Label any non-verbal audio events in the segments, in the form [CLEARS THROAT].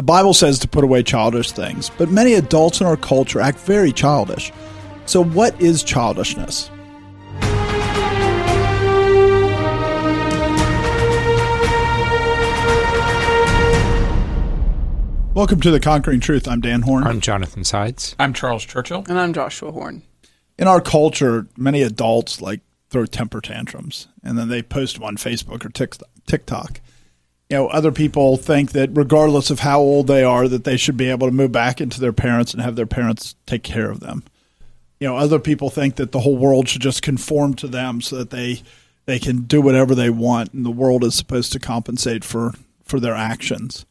The Bible says to put away childish things, but many adults in our culture act very childish. So, what is childishness? Welcome to the Conquering Truth. I'm Dan Horn. I'm Jonathan Sides. I'm Charles Churchill. And I'm Joshua Horn. In our culture, many adults like throw temper tantrums and then they post them on Facebook or TikTok. You know, other people think that regardless of how old they are, that they should be able to move back into their parents and have their parents take care of them. You know, other people think that the whole world should just conform to them so that they they can do whatever they want and the world is supposed to compensate for for their actions.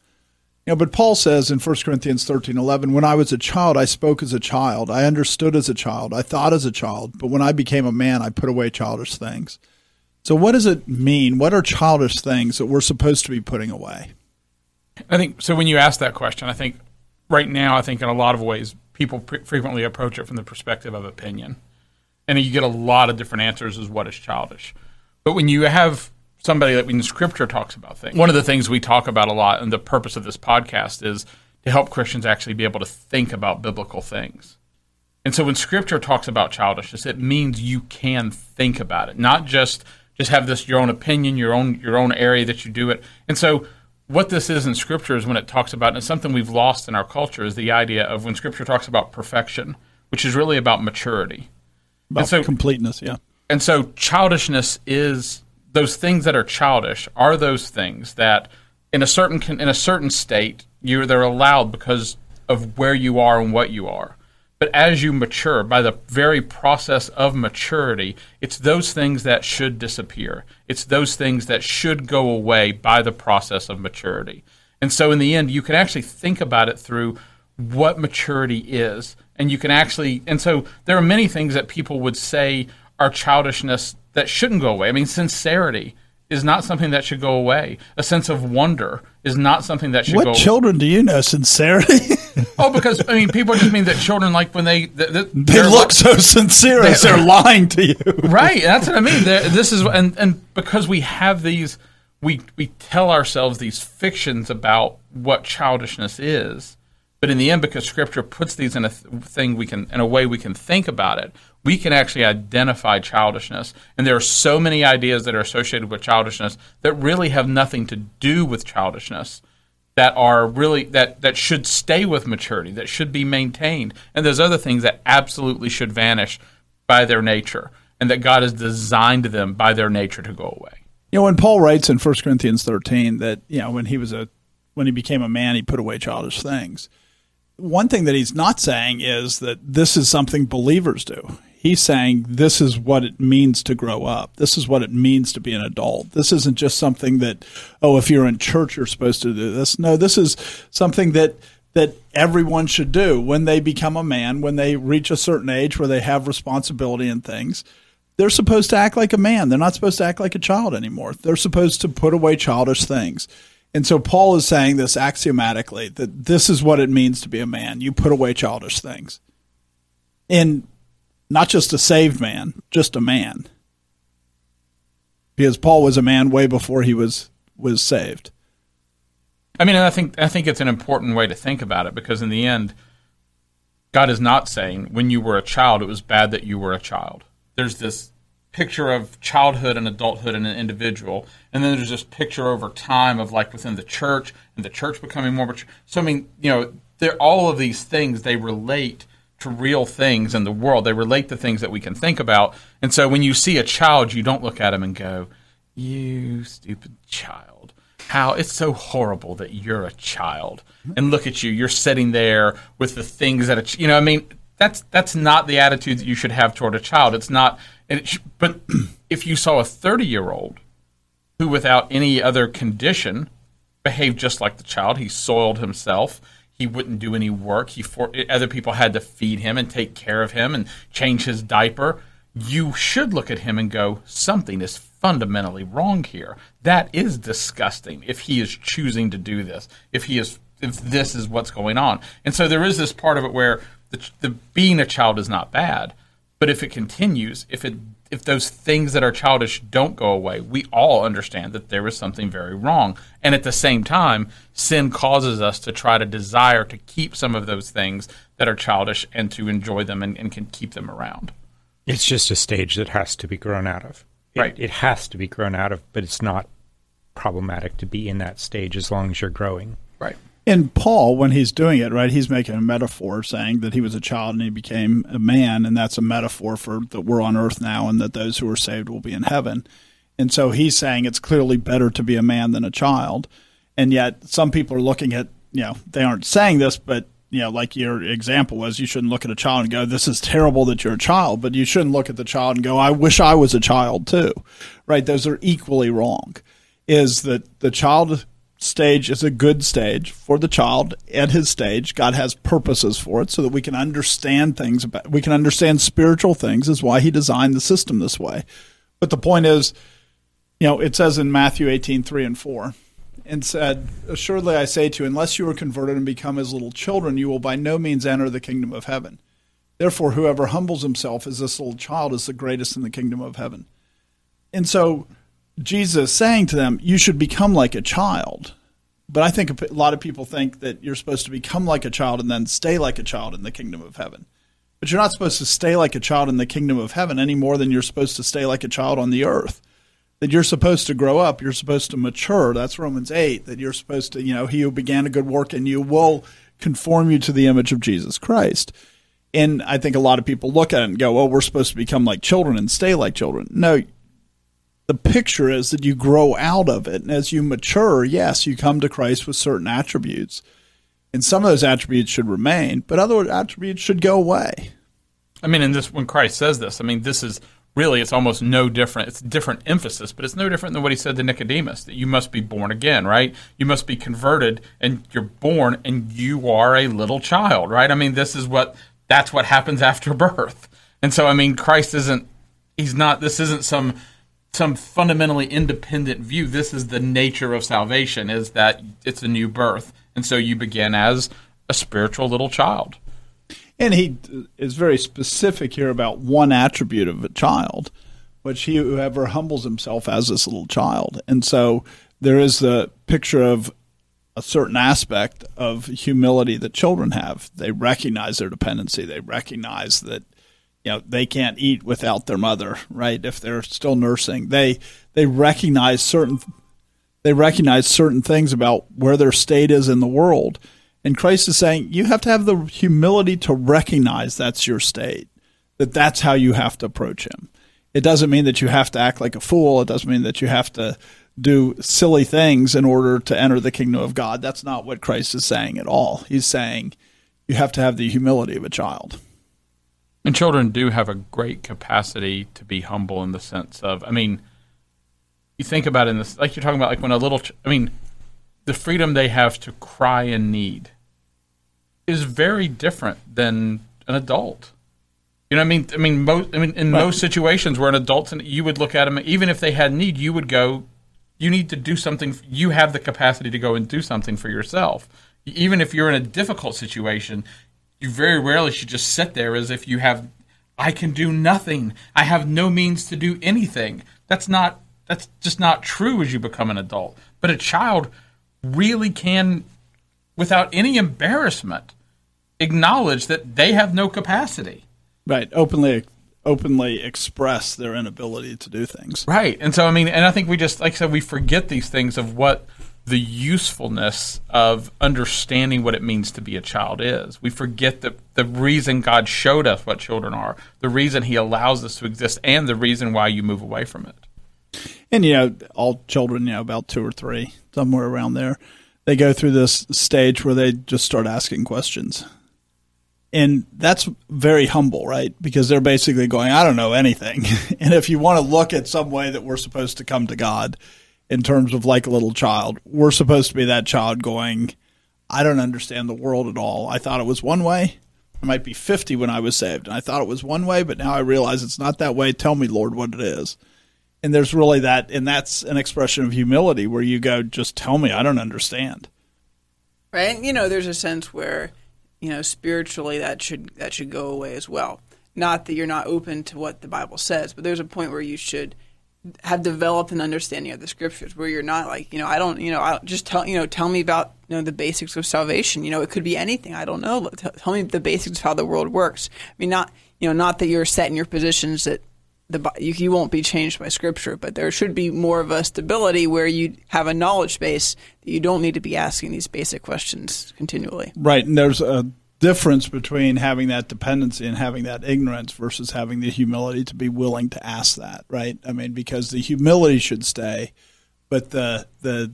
You know, but Paul says in 1 Corinthians 13 11, when I was a child, I spoke as a child. I understood as a child. I thought as a child. But when I became a man, I put away childish things. So, what does it mean? What are childish things that we're supposed to be putting away? I think so. When you ask that question, I think right now, I think in a lot of ways, people pre- frequently approach it from the perspective of opinion. And you get a lot of different answers as what is childish. But when you have somebody that in Scripture talks about things. One of the things we talk about a lot, and the purpose of this podcast is to help Christians actually be able to think about biblical things. And so when Scripture talks about childishness, it means you can think about it, not just just have this your own opinion, your own your own area that you do it. And so what this is in Scripture is when it talks about, and it's something we've lost in our culture, is the idea of when Scripture talks about perfection, which is really about maturity, about so, completeness, yeah. And so childishness is those things that are childish are those things that in a certain in a certain state you they're allowed because of where you are and what you are. But as you mature, by the very process of maturity, it's those things that should disappear. It's those things that should go away by the process of maturity. And so, in the end, you can actually think about it through what maturity is. And you can actually, and so there are many things that people would say are childishness that shouldn't go away. I mean, sincerity is not something that should go away. A sense of wonder is not something that should what go. What children do you know? Sincerity. oh, because I mean, people just mean that children like when they they, they look so sincere they, as they're lying to you. right. That's what I mean. They're, this is and and because we have these, we we tell ourselves these fictions about what childishness is. But in the end, because Scripture puts these in a th- thing we can, in a way we can think about it, we can actually identify childishness. And there are so many ideas that are associated with childishness that really have nothing to do with childishness that are really that that should stay with maturity, that should be maintained. And there's other things that absolutely should vanish by their nature and that God has designed them by their nature to go away. You know, when Paul writes in 1 Corinthians 13 that, you know, when he was a when he became a man, he put away childish things. One thing that he's not saying is that this is something believers do he's saying this is what it means to grow up. This is what it means to be an adult. This isn't just something that, oh, if you're in church, you're supposed to do this. No, this is something that that everyone should do when they become a man, when they reach a certain age where they have responsibility and things. They're supposed to act like a man. They're not supposed to act like a child anymore. They're supposed to put away childish things. And so Paul is saying this axiomatically that this is what it means to be a man. You put away childish things. And not just a saved man, just a man. Because Paul was a man way before he was was saved. I mean, and I think I think it's an important way to think about it because in the end, God is not saying when you were a child it was bad that you were a child. There's this picture of childhood and adulthood in an individual, and then there's this picture over time of like within the church and the church becoming more mature. So I mean, you know, they're all of these things they relate to real things in the world. They relate to things that we can think about. And so when you see a child, you don't look at him and go, "You stupid child." How it's so horrible that you're a child. And look at you, you're sitting there with the things that a, you know, I mean, that's that's not the attitude that you should have toward a child. It's not it, but [CLEARS THROAT] if you saw a 30-year-old who without any other condition behaved just like the child, he soiled himself, he wouldn't do any work. He for, other people had to feed him and take care of him and change his diaper. You should look at him and go, something is fundamentally wrong here. That is disgusting. If he is choosing to do this, if he is, if this is what's going on, and so there is this part of it where the, the being a child is not bad, but if it continues, if it if those things that are childish don't go away, we all understand that there is something very wrong. And at the same time, sin causes us to try to desire to keep some of those things that are childish and to enjoy them and, and can keep them around. It's just a stage that has to be grown out of. It, Right. It has to be grown out of, but it's not problematic to be in that stage as long as you're growing. Right. And Paul, when he's doing it, right, he's making a metaphor saying that he was a child and he became a man, and that's a metaphor for that we're on earth now and that those who are saved will be in heaven. And so he's saying it's clearly better to be a man than a child. And yet some people are looking at, you know, they aren't saying this, but, you know, like your example was, you shouldn't look at a child and go, this is terrible that you're a child, but you shouldn't look at the child and go, I wish I was a child too. Right? Those are equally wrong. Is that the child stage is a good stage for the child at his stage. God has purposes for it so that we can understand things about we can understand spiritual things is why he designed the system this way. But the point is, you know, it says in Matthew 18, 3 and 4, and said, Assuredly I say to you, unless you are converted and become as little children, you will by no means enter the kingdom of heaven. Therefore, whoever humbles himself as this little child is the greatest in the kingdom of heaven. And so Jesus saying to them, You should become like a child. But I think a lot of people think that you're supposed to become like a child and then stay like a child in the kingdom of heaven. But you're not supposed to stay like a child in the kingdom of heaven any more than you're supposed to stay like a child on the earth. That you're supposed to grow up, you're supposed to mature. That's Romans 8. That you're supposed to, you know, he who began a good work in you will conform you to the image of Jesus Christ. And I think a lot of people look at it and go, well, we're supposed to become like children and stay like children. No, the picture is that you grow out of it. And as you mature, yes, you come to Christ with certain attributes. And some of those attributes should remain, but other attributes should go away. I mean, and this when Christ says this, I mean, this is really it's almost no different. It's different emphasis, but it's no different than what he said to Nicodemus that you must be born again, right? You must be converted, and you're born, and you are a little child, right? I mean, this is what that's what happens after birth, and so I mean, Christ isn't. He's not. This isn't some some fundamentally independent view. This is the nature of salvation: is that it's a new birth, and so you begin as a spiritual little child. And he is very specific here about one attribute of a child, which he whoever humbles himself as this little child. And so there is the picture of a certain aspect of humility that children have. They recognize their dependency. They recognize that you know they can't eat without their mother, right? If they're still nursing, they they recognize certain they recognize certain things about where their state is in the world. And Christ is saying you have to have the humility to recognize that's your state, that that's how you have to approach him. It doesn't mean that you have to act like a fool. It doesn't mean that you have to do silly things in order to enter the kingdom of God. That's not what Christ is saying at all. He's saying you have to have the humility of a child. And children do have a great capacity to be humble in the sense of, I mean, you think about it in this, like you're talking about, like when a little, ch- I mean, the freedom they have to cry in need is very different than an adult. You know, what I mean, I mean, most, I mean, in Right. most situations where an adult, you would look at them, even if they had need, you would go, you need to do something. You have the capacity to go and do something for yourself. Even if you're in a difficult situation, you very rarely should just sit there as if you have, I can do nothing. I have no means to do anything. That's not. That's just not true as you become an adult. But a child really can, without any embarrassment, acknowledge that they have no capacity. Right. Openly openly express their inability to do things. Right. And so, I mean, and I think we just, like I said, we forget these things of what the usefulness of understanding what it means to be a child is. We forget that the reason God showed us what children are, the reason He allows us to exist, and the reason why you move away from it. And you know, all children, you know, about two or three, somewhere around there, they go through this stage where they just start asking questions. And that's very humble, right? Because they're basically going, I don't know anything. [LAUGHS] and if you want to look at some way that we're supposed to come to God in terms of like a little child, we're supposed to be that child going, I don't understand the world at all. I thought it was one way. I might be 50 when I was saved, and I thought it was one way, but now I realize it's not that way. Tell me, Lord, what it is and there's really that and that's an expression of humility where you go just tell me i don't understand right? You know, there's a sense where, you know, spiritually that should that should go away as well. not that you're not open to what the Bible says, but there's a point where you should have developed an understanding of the scriptures where you're not like you know I don't you know I just tell you know tell me about you know the basics of salvation. You know it could be anything. I don't know. Tell, tell me the basics of how the world works. I mean not you know not that you're set in your positions that the you, you won't be changed by scripture but there should be more of a stability where you have a knowledge base that you don't need to be asking these basic questions continually. Right. And there's a difference between having that dependency and having that ignorance versus having the humility to be willing to ask that, right? I mean, because the humility should stay, but the the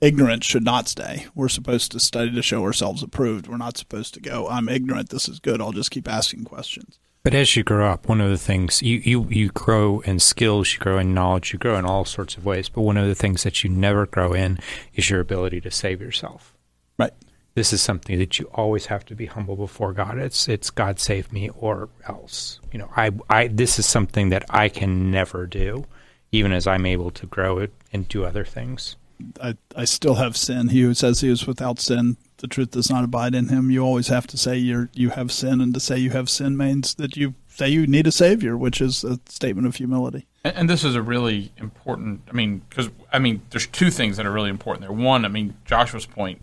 ignorance should not stay. We're supposed to study to show ourselves approved. We're not supposed to go, I'm ignorant, this is good, I'll just keep asking questions. But as you grow up, one of the things you, you, you grow in skills, you grow in knowledge, you grow in all sorts of ways. But one of the things that you never grow in is your ability to save yourself. Right this is something that you always have to be humble before God. It's it's God save me or else. You know, I I this is something that I can never do, even as I'm able to grow it and do other things. I I still have sin. He who says he is without sin, the truth does not abide in him. You always have to say you're you have sin, and to say you have sin means that you say you need a savior, which is a statement of humility. And, and this is a really important. I mean, because I mean, there's two things that are really important there. One, I mean, Joshua's point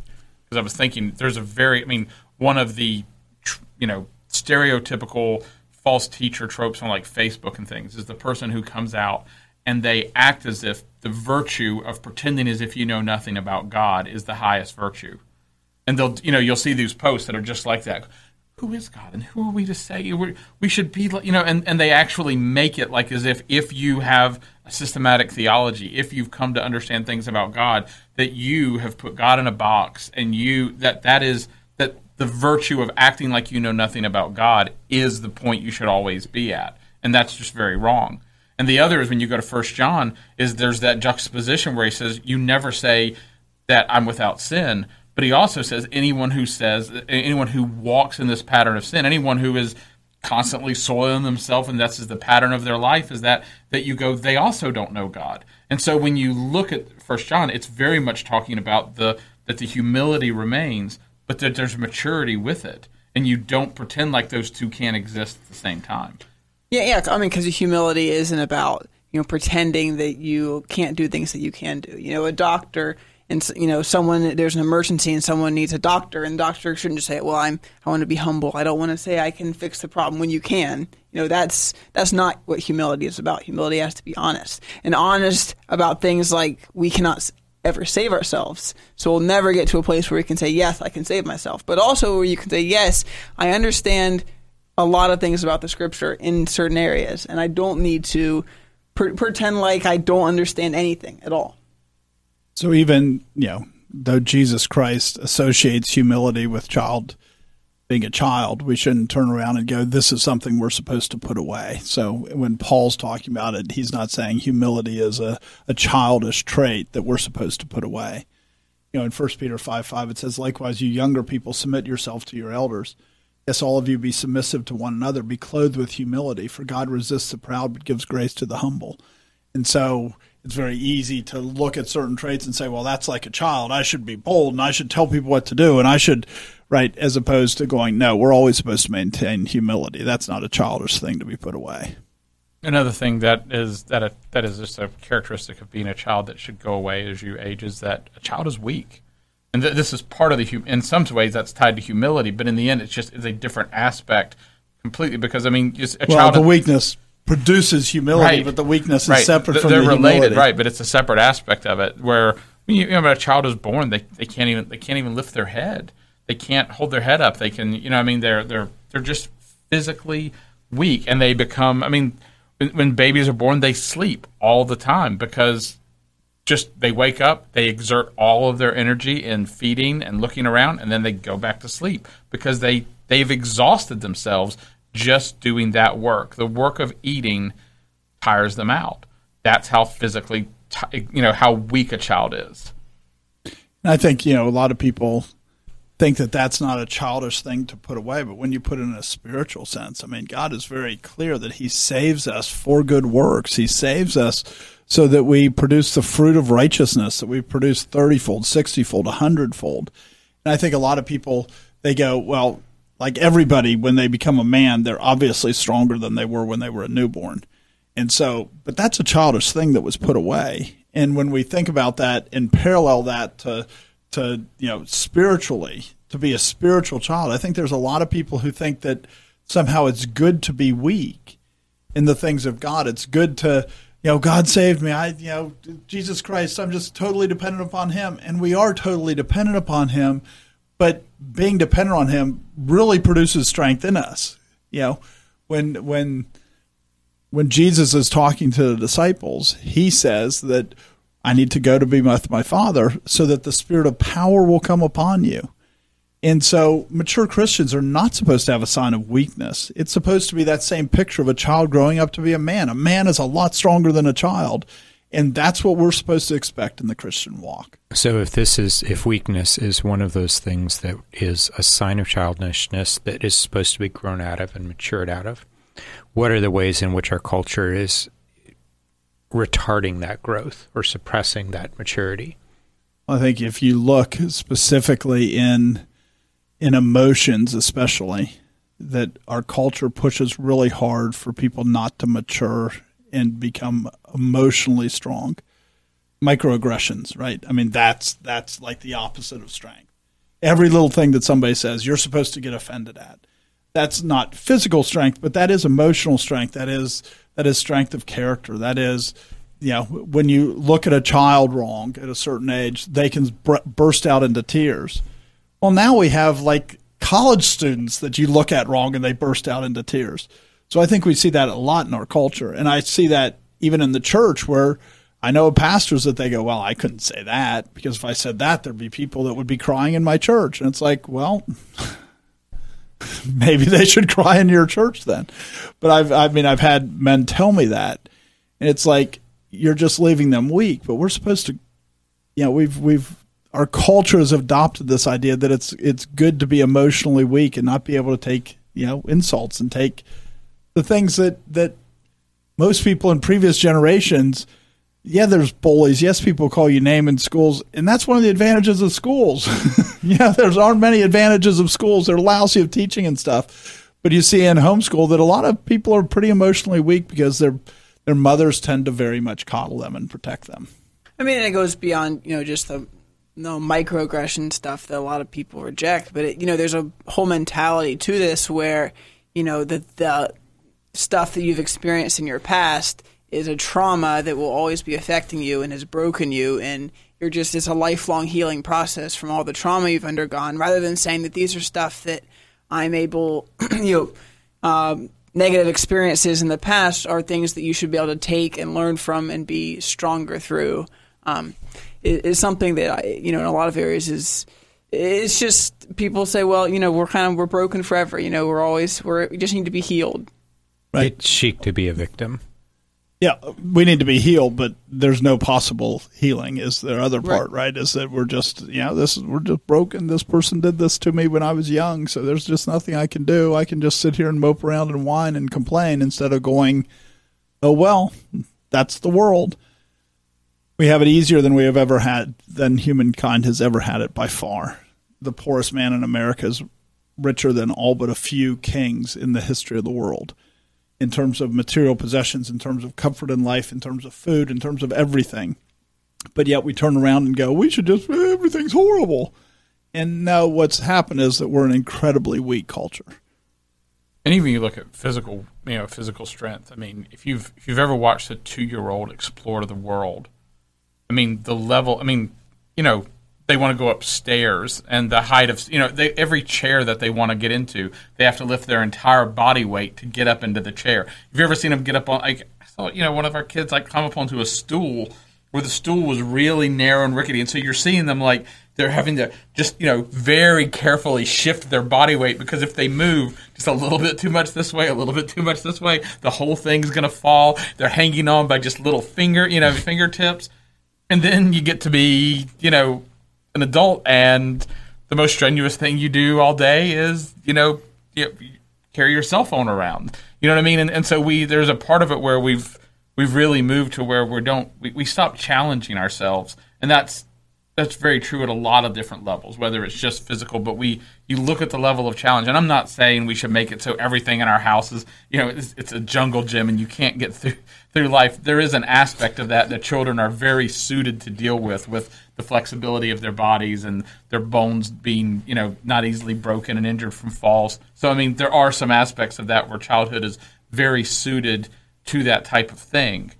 because I was thinking there's a very, I mean, one of the, you know, stereotypical false teacher tropes on like Facebook and things is the person who comes out and they act as if the virtue of pretending as if you know nothing about God is the highest virtue. And they'll, you know, you'll see these posts that are just like that. Who is God and who are we to say we we should be, you know, and, and they actually make it like as if if you have systematic theology, if you've come to understand things about God, that you have put God in a box and you that that is that the virtue of acting like you know nothing about God is the point you should always be at. And that's just very wrong. And the other is when you go to First John, is there's that juxtaposition where he says, You never say that I'm without sin, but he also says anyone who says anyone who walks in this pattern of sin, anyone who is constantly soiling themselves and that's the pattern of their life is that that you go they also don't know God. And so when you look at First John, it's very much talking about the that the humility remains, but that there's maturity with it, and you don't pretend like those two can't exist at the same time. Yeah, yeah. I mean, because humility isn't about you know pretending that you can't do things that you can do. You know, a doctor and you know someone there's an emergency and someone needs a doctor and the doctor shouldn't just say well i'm i want to be humble. I don't want to say i can fix the problem when you can. You know that's that's not what humility is about. Humility has to be honest. And honest about things like we cannot ever save ourselves. So we'll never get to a place where we can say yes i can save myself. But also where you can say yes i understand a lot of things about the scripture in certain areas and i don't need to pre- pretend like i don't understand anything at all so even, you know, though Jesus Christ associates humility with child being a child, we shouldn't turn around and go, this is something we're supposed to put away. So when Paul's talking about it, he's not saying humility is a, a childish trait that we're supposed to put away. You know, in 1 Peter 5 5, it says, Likewise, you younger people, submit yourself to your elders. Yes, all of you be submissive to one another, be clothed with humility, for God resists the proud but gives grace to the humble. And so it's very easy to look at certain traits and say, well, that's like a child. I should be bold and I should tell people what to do and I should, right, as opposed to going, no, we're always supposed to maintain humility. That's not a childish thing to be put away. Another thing that is that a, that is just a characteristic of being a child that should go away as you age is that a child is weak, and th- this is part of the. In some ways, that's tied to humility, but in the end, it's just it's a different aspect completely because I mean, just a well, child. the weakness produces humility, right. but the weakness is right. separate Th- from they're the related, humility. right? But it's a separate aspect of it. Where when, you, you know, when a child is born, they, they can't even they can't even lift their head. They can't hold their head up. They can, you know, I mean, they're they're they're just physically weak, and they become. I mean, when, when babies are born, they sleep all the time because just they wake up, they exert all of their energy in feeding and looking around, and then they go back to sleep because they they've exhausted themselves just doing that work. The work of eating tires them out. That's how physically, t- you know, how weak a child is. I think you know a lot of people think that that's not a childish thing to put away, but when you put it in a spiritual sense, I mean, God is very clear that He saves us for good works. He saves us so that we produce the fruit of righteousness, that we produce thirtyfold, sixtyfold, a hundredfold. And I think a lot of people they go, well, like everybody, when they become a man, they're obviously stronger than they were when they were a newborn. And so, but that's a childish thing that was put away. And when we think about that and parallel that to, to, you know, spiritually, to be a spiritual child, I think there's a lot of people who think that somehow it's good to be weak in the things of God. It's good to, you know, God saved me. I, you know, Jesus Christ, I'm just totally dependent upon Him. And we are totally dependent upon Him but being dependent on him really produces strength in us. You know, when when when Jesus is talking to the disciples, he says that I need to go to be with my Father so that the spirit of power will come upon you. And so mature Christians are not supposed to have a sign of weakness. It's supposed to be that same picture of a child growing up to be a man. A man is a lot stronger than a child. And that's what we're supposed to expect in the Christian walk. So, if this is, if weakness is one of those things that is a sign of childishness that is supposed to be grown out of and matured out of, what are the ways in which our culture is retarding that growth or suppressing that maturity? I think if you look specifically in in emotions, especially, that our culture pushes really hard for people not to mature and become emotionally strong. Microaggressions, right? I mean, that's that's like the opposite of strength. Every little thing that somebody says, you're supposed to get offended at. That's not physical strength, but that is emotional strength. That is that is strength of character. That is, you know, when you look at a child wrong at a certain age, they can br- burst out into tears. Well, now we have like college students that you look at wrong and they burst out into tears. So I think we see that a lot in our culture. And I see that even in the church where I know pastors that they go, well, I couldn't say that because if I said that, there'd be people that would be crying in my church. And it's like, well, [LAUGHS] maybe they should cry in your church then. But I've, I mean, I've had men tell me that. And it's like, you're just leaving them weak. But we're supposed to, you know, we've, we've, our culture has adopted this idea that it's, it's good to be emotionally weak and not be able to take, you know, insults and take, the things that that most people in previous generations yeah there's bullies. Yes people call you name in schools and that's one of the advantages of schools. [LAUGHS] Yeah there's aren't many advantages of schools. They're lousy of teaching and stuff. But you see in homeschool that a lot of people are pretty emotionally weak because their their mothers tend to very much coddle them and protect them. I mean it goes beyond you know just the no microaggression stuff that a lot of people reject. But it, you know there's a whole mentality to this where you know the the stuff that you've experienced in your past is a trauma that will always be affecting you and has broken you and you're just it's a lifelong healing process from all the trauma you've undergone. Rather than saying that these are stuff that i'm able [CLEARS THROAT] you know um, negative experiences in the past are things that you should be able to take and learn from and be stronger through. Um, is, something that I, you know in a lot of areas is it's just people say well you know we're kind of we're broken forever. You know we're always we're, we just need to be healed Right. It's chic to be a victim. Yeah, we need to be healed, but there's no possible healing. Is their other part, right. right? Is that we're just, you know, this is we're just broken. This person did this to me when I was young, so there's just nothing I can do. I can just sit here and mope around and whine and complain instead of going, oh well, that's the world. We have it easier than we have ever had, than humankind has ever had it by far. The poorest man in America is richer than all but a few kings in the history of the world in terms of material possessions, in terms of comfort in life, in terms of food, in terms of everything. But yet we turn around and go, we should just, everything's horrible. And now what's happened is that we're an incredibly weak culture. And even you look at physical, you know, physical strength. I mean, if you've if you've ever watched a two year old explore the world, I mean, the level. I mean, you know, they want to go upstairs and the height of you know they, every chair that they want to get into they have to lift their entire body weight to get up into the chair. Have you ever seen them get up on like i saw you know one of our kids like climb up onto a stool where the stool was really narrow and rickety and so you're seeing them like they're having to just you know very carefully shift their body weight because if they move just a little bit too much this way a little bit too much this way the whole thing's going to fall. They're hanging on by just little finger you know fingertips. And then you get to be you know an adult and the most strenuous thing you do all day is you know you carry your cell phone around. You know what i mean? And, and so we there's a part of it where we've we've really moved to where we don't we, we stop challenging ourselves. And that's that's very true at a lot of different levels, whether it's just physical, but we you look at the level of challenge, and I'm not saying we should make it so everything in our houses, you know, it's, it's a jungle gym and you can't get through [LAUGHS] through life. There is an aspect of that that children are very suited to deal with, with the flexibility of their bodies and their bones being, you know, not easily broken and injured from falls. So I mean, there are some aspects of that where childhood is very suited to that type of thing,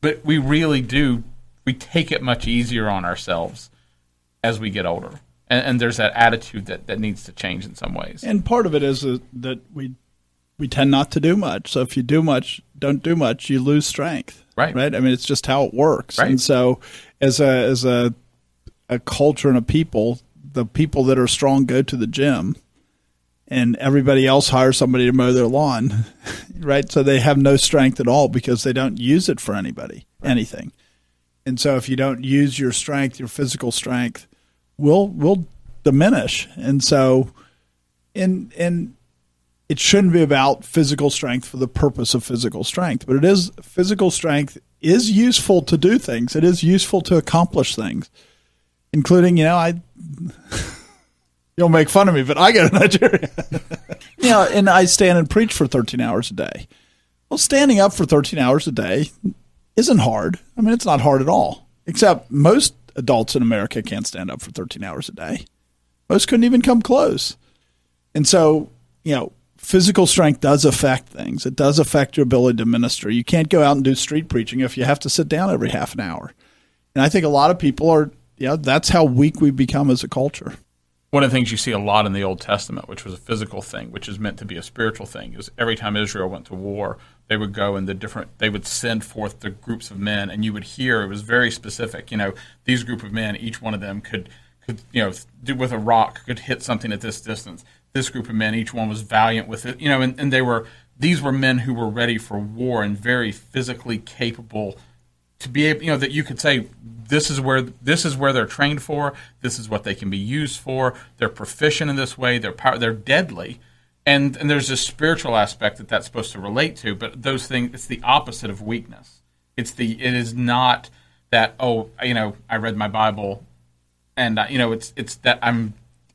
but we really do we take it much easier on ourselves as we get older. And, and there's that attitude that, that needs to change in some ways. And part of it is uh, that we we tend not to do much. So if you do much, don't do much, you lose strength. Right. Right. I mean, it's just how it works. Right. And so, as a as a a culture and a people, the people that are strong go to the gym, and everybody else hires somebody to mow their lawn. [LAUGHS] Right. So they have no strength at all because they don't use it for anybody, right. anything. And so if you don't use your strength, your physical strength, will will diminish. And so, in in it shouldn't be about physical strength for the purpose of physical strength, but it is physical strength is useful to do things. It is useful to accomplish things, including you know I. [LAUGHS] You'll make fun of me, but I go to Nigeria. [LAUGHS] you know, and I stand and preach for 13 hours a day. Well, standing up for 13 hours a day isn't hard. I mean, it's not hard at all, except most adults in America can't stand up for 13 hours a day. Most couldn't even come close. And so, you know, physical strength does affect things. It does affect your ability to minister. You can't go out and do street preaching if you have to sit down every half an hour. And I think a lot of people are, you know, that's how weak we've become as a culture. One of the things you see a lot in the Old Testament, which was a physical thing, which is meant to be a spiritual thing, is every time Israel went to war, they would go and the different they would send forth the groups of men and you would hear it was very specific you know these group of men each one of them could could you know do with a rock could hit something at this distance. This group of men each one was valiant with it you know and, and they were these were men who were ready for war and very physically capable to be able you know that you could say this is where this is where they're trained for this is what they can be used for they're proficient in this way they're power, they're deadly and and there's a spiritual aspect that that's supposed to relate to but those things it's the opposite of weakness. It's the it is not that oh you know i read my bible and uh, you know it's it's that i'm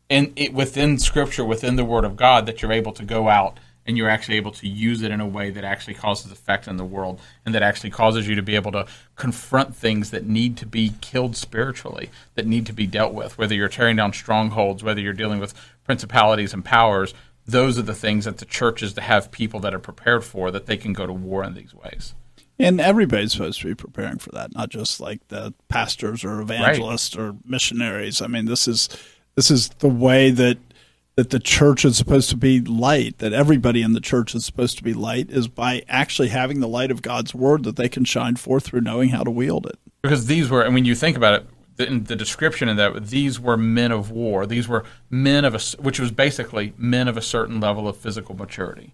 in it within scripture within the word of god that you're able to go out and you're actually able to use it in a way that actually causes effect in the world and that actually causes you to be able to confront things that need to be killed spiritually that need to be dealt with whether you're tearing down strongholds whether you're dealing with principalities and powers those are the things that the church is to have people that are prepared for that they can go to war in these ways. And everybody's supposed to be preparing for that, not just like the pastors or evangelists right. or missionaries. I mean, this is this is the way that that the church is supposed to be light, that everybody in the church is supposed to be light, is by actually having the light of God's word that they can shine forth through knowing how to wield it. Because these were, and when you think about it, the, the description in that these were men of war. These were men of a, which was basically men of a certain level of physical maturity.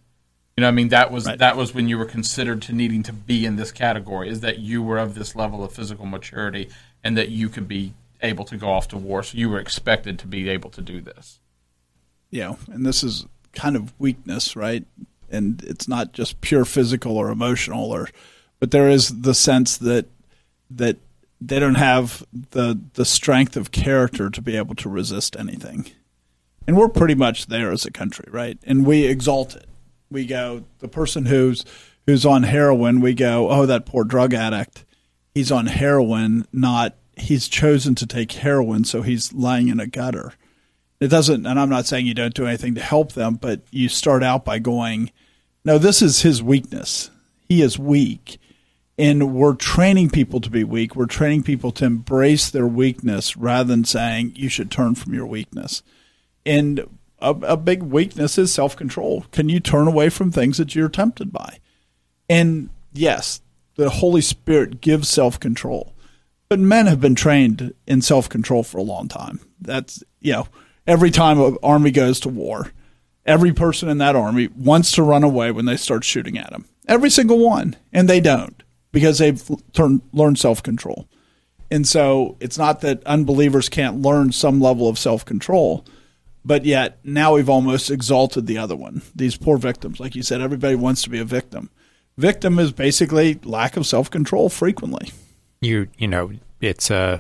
You know, I mean, that was right. that was when you were considered to needing to be in this category. Is that you were of this level of physical maturity, and that you could be able to go off to war. So you were expected to be able to do this. Yeah, and this is kind of weakness, right? And it's not just pure physical or emotional, or but there is the sense that that they don't have the the strength of character to be able to resist anything. And we're pretty much there as a country, right? And we exalt it. We go the person who's who's on heroin, we go, "Oh, that poor drug addict. He's on heroin, not he's chosen to take heroin, so he's lying in a gutter." It doesn't and I'm not saying you don't do anything to help them, but you start out by going, "No, this is his weakness. He is weak." And we're training people to be weak. We're training people to embrace their weakness rather than saying you should turn from your weakness. And a, a big weakness is self control. Can you turn away from things that you're tempted by? And yes, the Holy Spirit gives self control, but men have been trained in self control for a long time. That's, you know, every time an army goes to war, every person in that army wants to run away when they start shooting at them. Every single one, and they don't because they've turned, learned self control. And so it's not that unbelievers can't learn some level of self control, but yet now we've almost exalted the other one. These poor victims. Like you said, everybody wants to be a victim. Victim is basically lack of self control frequently. You, you know, it's a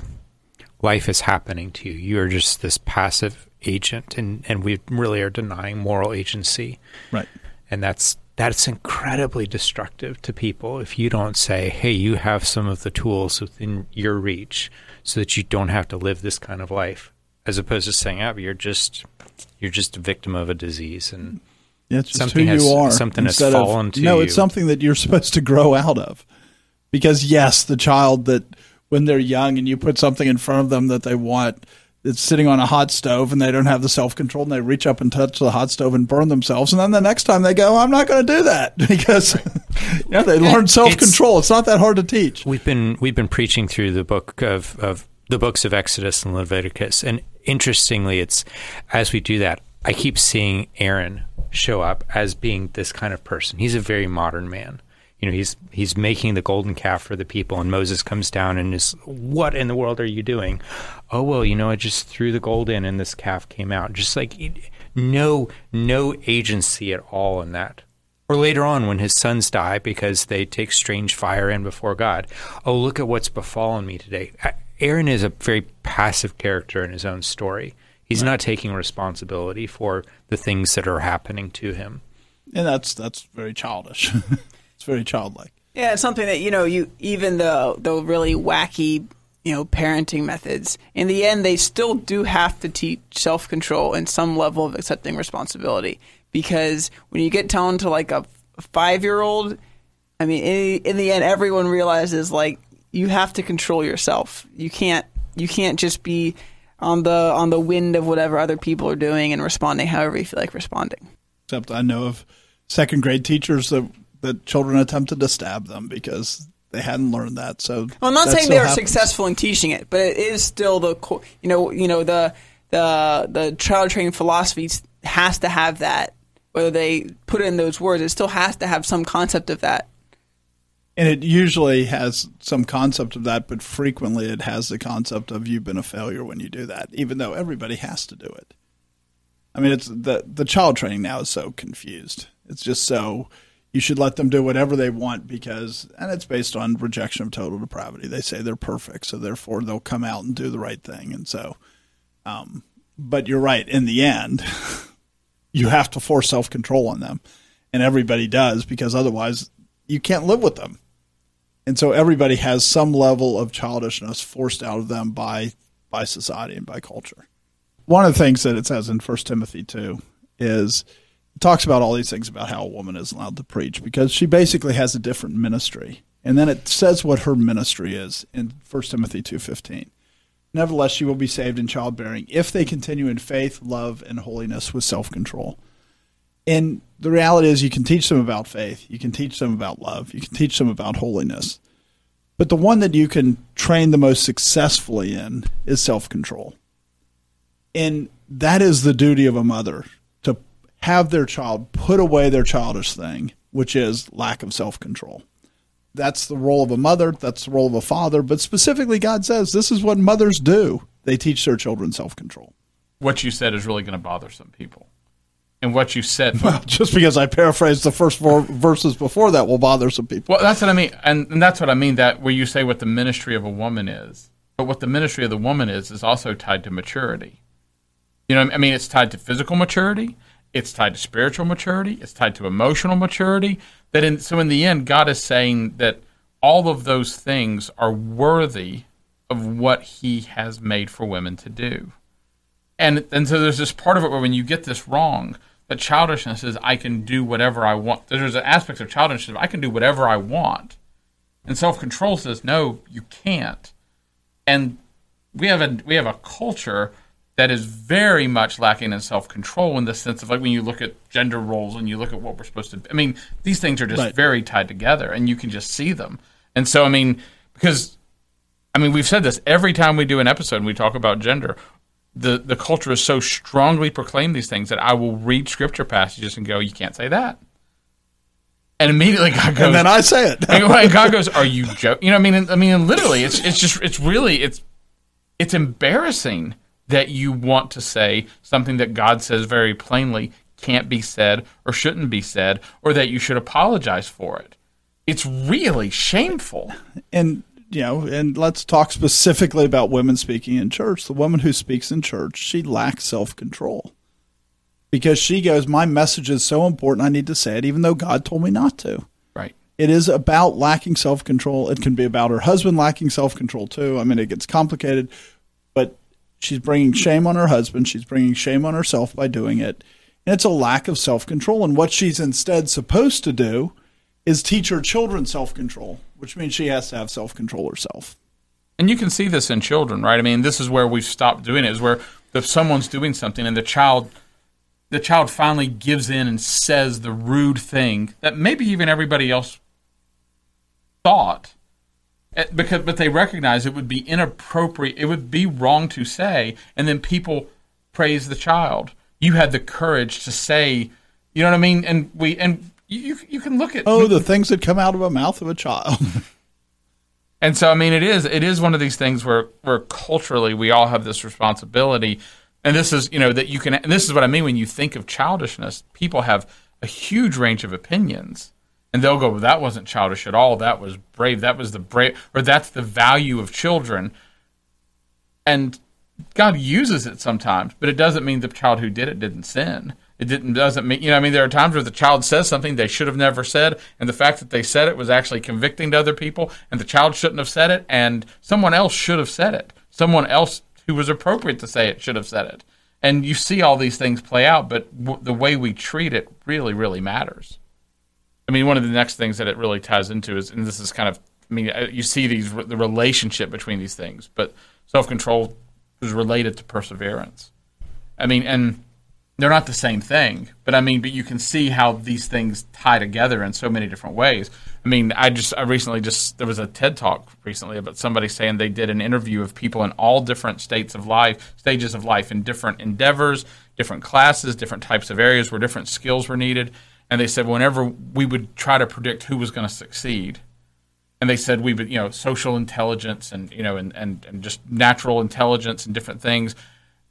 life is happening to you. You are just this passive agent, and and we really are denying moral agency, Right. and that's that's incredibly destructive to people if you don't say, "Hey, you have some of the tools within your reach, so that you don't have to live this kind of life," as opposed to saying, "Oh, you're just you're just a victim of a disease," and it's Something who has- you are. something has instead of- fallen to No, you. No, it's something that you're [LAUGHS] supposed to grow out of. Because yes, the child that when they're young and you put something in front of them that they want, it's sitting on a hot stove and they don't have the self control and they reach up and touch the hot stove and burn themselves. And then the next time they go, I'm not going to do that [LAUGHS] because [LAUGHS] yeah, they learn self control. It's not that hard to teach. We've been we've been preaching through the book of, of the books of Exodus and Leviticus, and interestingly, it's as we do that, I keep seeing Aaron show up as being this kind of person. He's a very modern man. You know, he's he's making the golden calf for the people, and Moses comes down and is, "What in the world are you doing?" Oh well, you know, I just threw the gold in, and this calf came out. Just like no no agency at all in that. Or later on, when his sons die because they take strange fire in before God. Oh, look at what's befallen me today. Aaron is a very passive character in his own story. He's not taking responsibility for the things that are happening to him. And that's that's very childish. [LAUGHS] it's very childlike. Yeah, it's something that you know. You even the the really wacky you know parenting methods. In the end, they still do have to teach self control and some level of accepting responsibility. Because when you get down to like a five year old, I mean, in, the end, everyone realizes like you have to control yourself. You can't you can't just be on the on the wind of whatever other people are doing and responding however you feel like responding. Except I know of second grade teachers that that children attempted to stab them because they hadn't learned that. So Well, I'm not saying they were happens. successful in teaching it, but it is still the you know you know the the the child training philosophy has to have that. Whether they put it in those words, it still has to have some concept of that. And it usually has some concept of that, but frequently it has the concept of you've been a failure when you do that, even though everybody has to do it. I mean, it's the the child training now is so confused. It's just so you should let them do whatever they want because, and it's based on rejection of total depravity. They say they're perfect, so therefore they'll come out and do the right thing. And so, um, but you're right. In the end, [LAUGHS] you have to force self control on them, and everybody does because otherwise you can't live with them. And so everybody has some level of childishness forced out of them by by society and by culture. One of the things that it says in First Timothy two is talks about all these things about how a woman is allowed to preach because she basically has a different ministry. And then it says what her ministry is in First Timothy two fifteen. Nevertheless, she will be saved in childbearing if they continue in faith, love, and holiness with self control. And the reality is, you can teach them about faith, you can teach them about love, you can teach them about holiness. But the one that you can train the most successfully in is self control. And that is the duty of a mother have their child put away their childish thing, which is lack of self control. That's the role of a mother, that's the role of a father. But specifically, God says this is what mothers do they teach their children self control. What you said is really going to bother some people. And what you said. Well, [LAUGHS] Just because I paraphrased the first four verses before that will bother some people. well, that's what I mean, and, and that's what I mean. That where you say what the ministry of a woman is, but what the ministry of the woman is is also tied to maturity. You know, I mean, it's tied to physical maturity, it's tied to spiritual maturity, it's tied to emotional maturity. That in so in the end, God is saying that all of those things are worthy of what He has made for women to do. And and so there's this part of it where when you get this wrong, that childishness is I can do whatever I want. There's an aspect of childishness I can do whatever I want, and self control says no, you can't. And we have a we have a culture that is very much lacking in self control in the sense of like when you look at gender roles and you look at what we're supposed to. I mean, these things are just Right. very tied together, and you can just see them. And so, I mean, because I mean, we've said this every time we do an episode and we talk about gender. The the culture is so strongly proclaim these things that I will read scripture passages and go, "You can't say that," and immediately God goes, And then I say it. and [LAUGHS] God goes, "Are you joking?" You know, I mean, I mean, literally, it's it's just it's really it's it's embarrassing that you want to say something that God says very plainly can't be said or shouldn't be said, or that you should apologize for it. It's really shameful. and you know, and let's talk specifically about women speaking in church. The woman who speaks in church, she lacks self control because she goes, My message is so important, I need to say it, even though God told me not to. Right. It is about lacking self control. It can be about her husband lacking self control too. I mean, it gets complicated, but she's bringing shame on her husband. She's bringing shame on herself by doing it. And it's a lack of self control. And what she's instead supposed to do is teach her children self control, which means she has to have self control herself. And you can see this in children, right? I mean, this is where we've stopped doing it, is where if someone's doing something and the child the child finally gives in and says the rude thing that maybe even everybody else thought Eh, because but they recognize it would be inappropriate it would be wrong to say and then people praise the child you had the courage to say you know what i mean and we and you you can look at oh the things that come out of a mouth of a child [LAUGHS] and so i mean it is it is one of these things where where culturally we all have this responsibility and this is, you know, that you can, and this is what I mean when you think of childishness. People have a huge range of opinions. And they'll go, well, that wasn't childish at all. That was brave. That was the brave, or that's the value of children. And God uses it sometimes, but it doesn't mean the child who did it didn't sin. It didn't doesn't mean you know I mean there are times where the child says something they should have never said, and the fact that they said it was actually convicting to other people, and the child shouldn't have said it, and someone else should have said it. Someone else who was appropriate to say it should have said it. And you see all these things play out, but w- the way we treat it really, really matters. I mean, one of the next things that it really ties into is, and this is kind of, I mean, you see these the relationship between these things, but self control is related to perseverance. I mean, and they're not the same thing, but I mean, but you can see how these things tie together in so many different ways. I mean, I just I recently just there was a TED talk recently about somebody saying they did an interview of people in all different states of life, stages of life, in different endeavors, different classes, different types of areas where different skills were needed, and they said whenever we would try to predict who was going to succeed, and they said we would you know social intelligence and you know and, and and just natural intelligence and different things,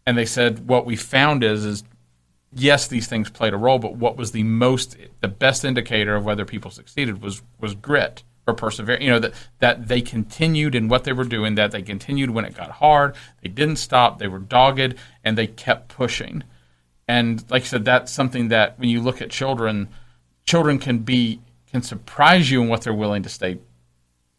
and they said what we found is is yes, these things played a role, but what was the most, the best indicator of whether people succeeded was was grit or perseverance. You know that that they continued in what they were doing, that they continued when it got hard. They didn't stop. They were dogged, and they kept pushing. And like I said, that's something that when you look at children, children can be can surprise you in what they're willing to stay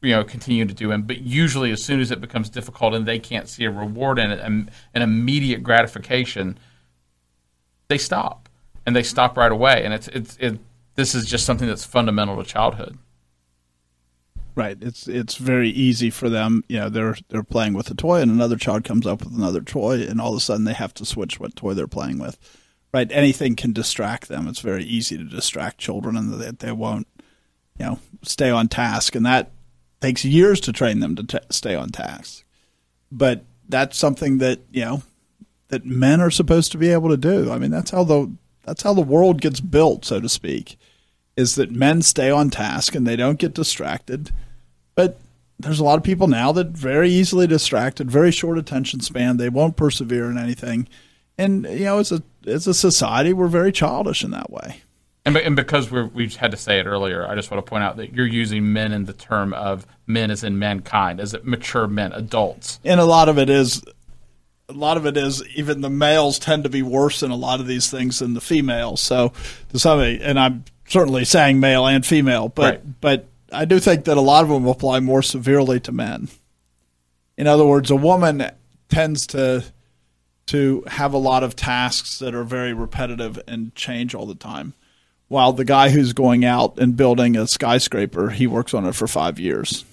you know continue to do and but usually as soon as it becomes difficult and they can't see a reward in it an immediate gratification they stop and they stop right away. And it's it's it. This is just something that's fundamental to childhood. Right. It's it's very easy for them. You know, they're they're playing with a toy, and another child comes up with another toy, and all of a sudden they have to switch what toy they're playing with. Right. Anything can distract them. It's very easy to distract children, and they, they won't, you know, stay on task, and that takes years to train them to t- stay on task. But that's something that you know that men are supposed to be able to do. I mean, that's how the that's how the world gets built, so to speak, is that men stay on task and they don't get distracted. But there's a lot of people now that very easily distracted, very short attention span. They won't persevere in anything, and you know, as a as a society, we're very childish in that way. And, and because we we've had to say it earlier, I just want to point out that you're using men in the term of men as in mankind, as mature men, adults. And a lot of it is a lot of it is even the males tend to be worse in a lot of these things than the females. So to some, and I'm certainly saying male and female, but right. but I do think that a lot of them apply more severely to men. In other words, a woman tends to to have a lot of tasks that are very repetitive and change all the time. While the guy who's going out and building a skyscraper, he works on it for five years.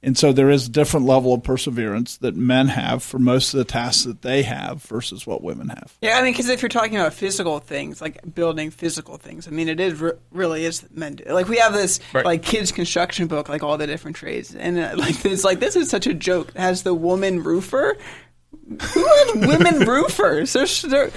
And so there is a different level of perseverance that men have for most of the tasks that they have versus what women have. Yeah, I mean, because if you're talking about physical things, like building physical things, I mean, it is re- really is meant to, like we have this right. like kids construction book, like all the different trades, and uh, [LAUGHS] like it's like this is such a joke. It has the woman roofer. Who are women roofers? They're,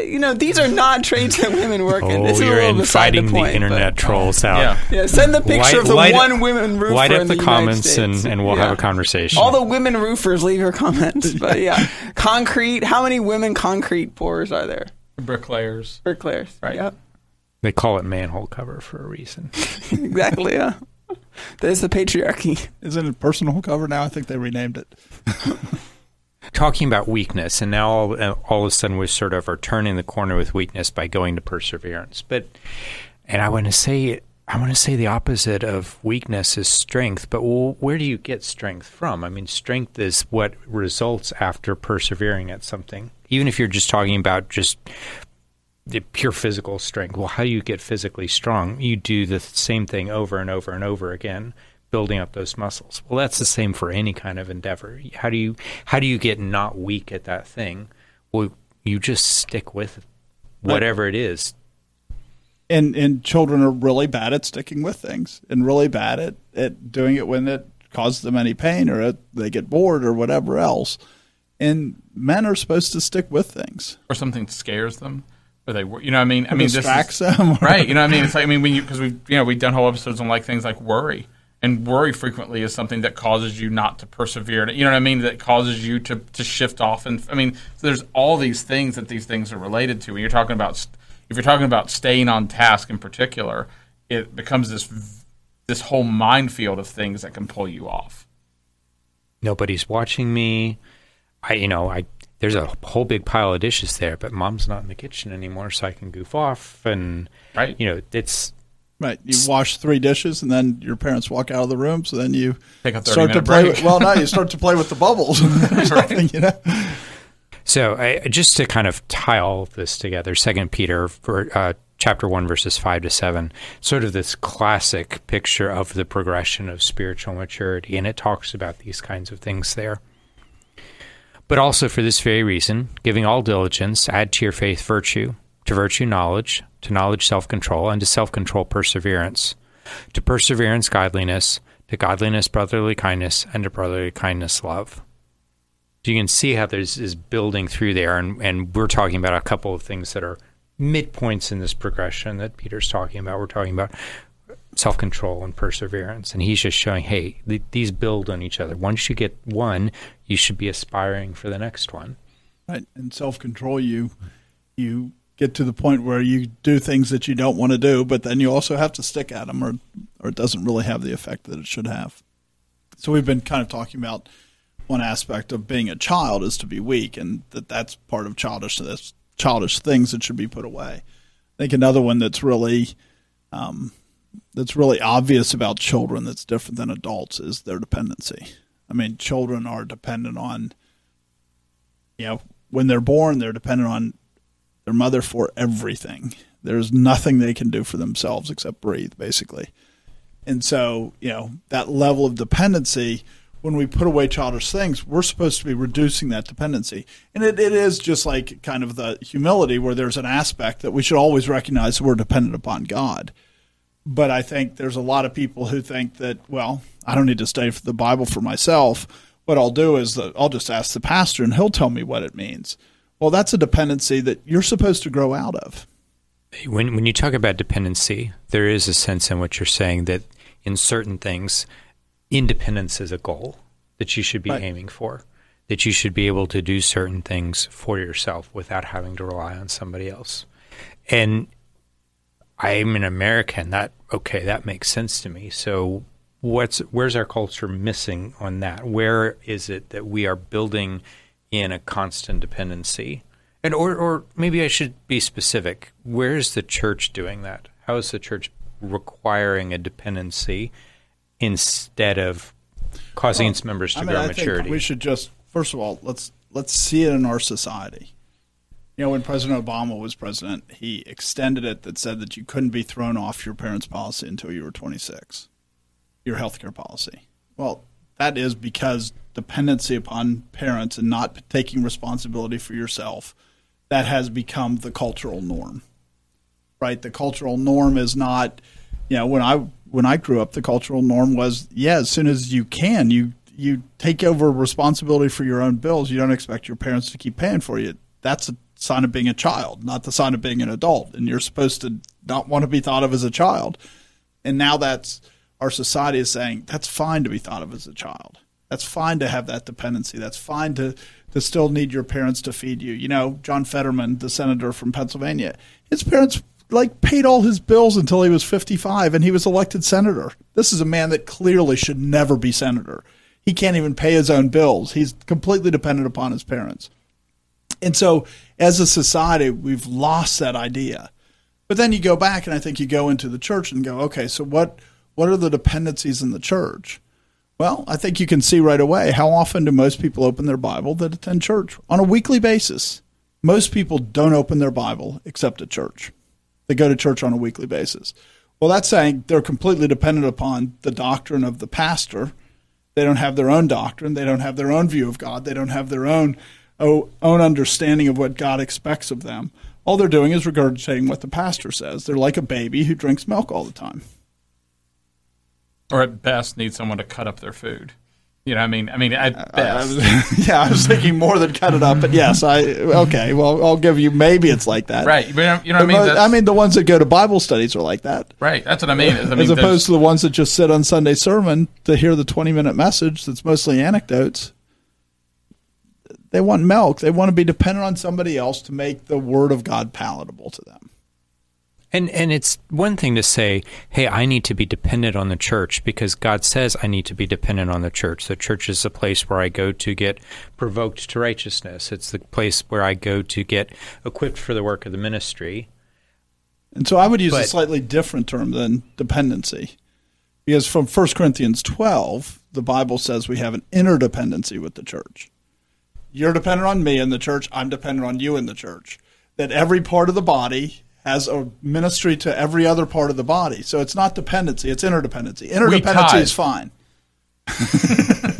you know, these are not trades that women work in. This oh, you're inviting the, point, the internet but, trolls out. Yeah. yeah, send the picture light, of the light one up, women roofer. Light up the, the comments and, and we'll yeah. have a conversation. All the women roofers, leave your comments. [LAUGHS] But yeah, concrete. How many women concrete pourers are there? Bricklayers. Bricklayers. Right. Yep. They call it manhole cover for a reason. [LAUGHS] [LAUGHS] exactly. Yeah. There's the patriarchy. Isn't it personal cover now? I think they renamed it. Talking about weakness, and now all, all of a sudden we sort of are turning the corner with weakness by going to perseverance. But, and I want to say, I want to say the opposite of weakness is strength. But where do you get strength from? I mean, strength is what results after persevering at something. Even if you're just talking about just the pure physical strength. Well, how do you get physically strong? You do the same thing over and over and over again building up those muscles. Well, that's the same for any kind of endeavor. How do you how do you get not weak at that thing? Well, you just stick with whatever it is. And and children are really bad at sticking with things and really bad at, at doing it when it causes them any pain or it, they get bored or whatever else. And men are supposed to stick with things. Or something scares them. Or they, you know, what I mean, I mean, distracts this is, them, [LAUGHS] right? You know, what I mean, it's like, I mean, when you because we, you know, we've done whole episodes on like things like worry, and worry frequently is something that causes you not to persevere. You know what I mean? That causes you to, to shift off. And I mean, so there's all these things that these things are related to. When you're talking about, if you're talking about staying on task in particular, it becomes this this whole minefield of things that can pull you off. Nobody's watching me. I, you know, I there's a whole big pile of dishes there, but mom's not in the kitchen anymore, so I can goof off. And right, you know, it's Right. You wash three dishes, and then your parents walk out of the room. So then you start to play. With, well, now you start to [LAUGHS] play with the bubbles. right. [LAUGHS] you know. So, I, just to kind of tie all of this together, Second Peter, for, uh, chapter one, verses five to seven, sort of this classic picture of the progression of spiritual maturity, and it talks about these kinds of things there. But also for this very reason, giving all diligence, add to your faith virtue to virtue knowledge, to knowledge self control, and to self control perseverance, to perseverance godliness, to godliness brotherly kindness, and to brotherly kindness love. So you can see how there's is building through there, and, and we're talking about a couple of things that are midpoints in this progression that Peter's talking about. We're talking about self control and perseverance, and he's just showing, hey, th- these build on each other. Once you get one, you should be aspiring for the next one. Right, and self control, you you get to the point where you do things that you don't want to do, but then you also have to stick at them, or or it doesn't really have the effect that it should have. So we've been kind of talking about one aspect of being a child is to be weak, and that that's part of childishness, childish things that should be put away. I think another one that's really um, that's really obvious about children that's different than adults is their dependency. I mean, children are dependent on, you know, when they're born, they're dependent on their mother for everything. There's nothing they can do for themselves except breathe, basically. And so, you know, that level of dependency, when we put away childish things, we're supposed to be reducing that dependency. And it, it is just like kind of the humility where there's an aspect that we should always recognize we're dependent upon God. But I think there's a lot of people who think that, well, I don't need to study the Bible for myself. What I'll do is that I'll just ask the pastor and he'll tell me what it means. Well, that's a dependency that you're supposed to grow out of. When when you talk about dependency, there is a sense in what you're saying that in certain things, independence is a goal that you should be right. aiming for. That you should be able to do certain things for yourself without having to rely on somebody else. And I'm an American. That okay, that makes sense to me. So what's where's our culture missing on that? Where is it that we are building in a constant dependency? And or or maybe I should be specific. Where is the church doing that? How is the church requiring a dependency instead of causing well, its members to I mean, grow I maturity? Think we should just first of all let's let's see it in our society. You know, when President Obama was president, he extended it that said that you couldn't be thrown off your parents' policy until you were 26, your health care policy. Well, that is because dependency upon parents and not taking responsibility for yourself that has become the cultural norm right? The cultural norm is not you know when i when i grew up the cultural norm was yeah as soon as you can you you take over responsibility for your own bills. You don't expect your parents to keep paying for you. That's a sign of being a child not the sign of being an adult. And you're supposed to not want to be thought of as a child. And now that's our society is saying that's fine to be thought of as a child. That's fine to have that dependency. That's fine to, to still need your parents to feed you. You know, John Fetterman, the senator from Pennsylvania, his parents like paid all his bills until he was 55 and he was elected senator. This is a man that clearly should never be senator. He can't even pay his own bills. He's completely dependent upon his parents. And so as a society, we've lost that idea. But then you go back and I think you go into the church and go, okay, so what what are the dependencies in the church? Well, I think you can see right away how often do most people open their Bible that attend church on a weekly basis. Most people don't open their Bible except at church. They go to church on a weekly basis. Well, that's saying they're completely dependent upon the doctrine of the pastor. They don't have their own doctrine. They don't have their own view of God. They don't have their own oh, own understanding of what God expects of them. All they're doing is regurgitating what the pastor says. They're like a baby who drinks milk all the time. Or at best, need someone to cut up their food. You know, I mean, I mean, at best. I was, [LAUGHS] yeah, I was thinking more than cut it up, but yes, I okay. Well, I'll give you maybe it's like that, right? You know, you know what I mean? That's, I mean, the ones that go to Bible studies are like that, right? That's what I mean. I mean As opposed to the ones that just sit on Sunday sermon to hear the twenty-minute message that's mostly anecdotes. They want milk. They want to be dependent on somebody else to make the Word of God palatable to them. And and it's one thing to say, "Hey, I need to be dependent on the church because God says I need to be dependent on the church. The church is the place where I go to get provoked to righteousness. It's the place where I go to get equipped for the work of the ministry." And so I would use but, a slightly different term than dependency. Because from 1 Corinthians 12, the Bible says we have an interdependency with the church. You're dependent on me in the church, I'm dependent on you in the church. That every part of the body has a ministry to every other part of the body. So it's not dependency, it's interdependency. Interdependency is fine. [LAUGHS]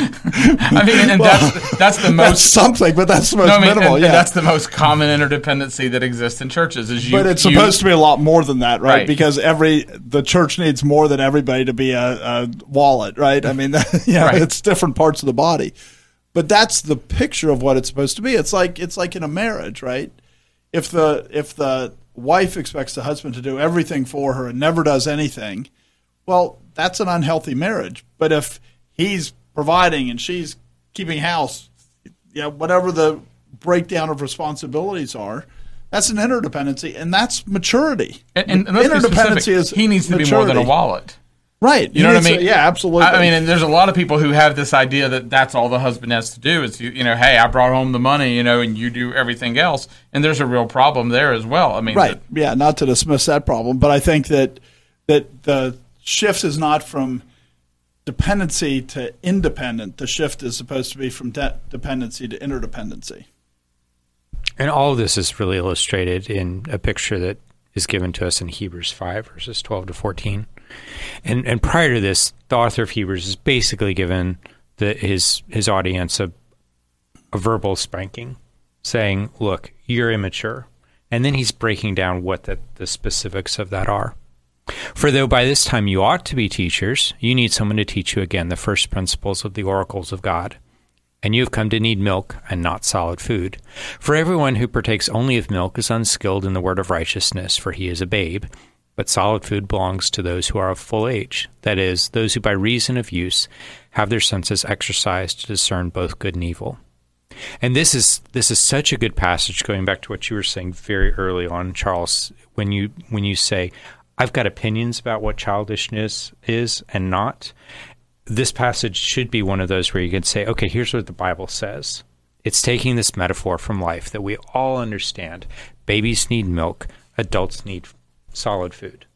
I mean, and well, that's that's the most that's something, but that's the most no, I mean, minimal. And, yeah, and that's the most common interdependency that exists in churches. Is you, but it's you, supposed to be a lot more than that, right? right? Because every the church needs more than everybody to be a, a wallet, right? I mean, [LAUGHS] yeah, right. it's different parts of the body, but that's the picture of what it's supposed to be. It's like it's like in a marriage, right? If the if the wife expects the husband to do everything for her and never does anything, well, that's an unhealthy marriage. But if he's providing and she's keeping house, yeah, whatever the breakdown of responsibilities are, that's an interdependency, and that's maturity. And, and, interdependency is he needs to maturity. be more than a wallet. Right. You know what I mean? To, yeah, absolutely. I, I, mean, and there's a lot of people who have this idea that that's all the husband has to do is, you, you know, hey, I brought home the money, you know, and you do everything else. And there's a real problem there as well. I mean, right. The, yeah, not to dismiss that problem, but I think that that the shift is not from dependency to independent. The shift is supposed to be from de- dependency to interdependency. And all of this is really illustrated in a picture that is given to us in Hebrews 5, verses 12 to 14. And and prior to this, the author of Hebrews has basically given the, his his audience a a verbal spanking, saying, "Look, you're immature," and then he's breaking down what the, the specifics of that are. For though by this time you ought to be teachers, you need someone to teach you again the first principles of the oracles of God. And you have come to need milk and not solid food. For everyone who partakes only of milk is unskilled in the word of righteousness, for he is a babe but solid food belongs to those who are of full age, that is, those who by reason of use have their senses exercised to discern both good and evil. And this is this is such a good passage going back to what you were saying very early on, Charles, when you when you say, I've got opinions about what childishness is and not. This passage should be one of those where you can say, okay, here's what the Bible says. It's taking this metaphor from life that we all understand. Babies need milk, adults need solid food.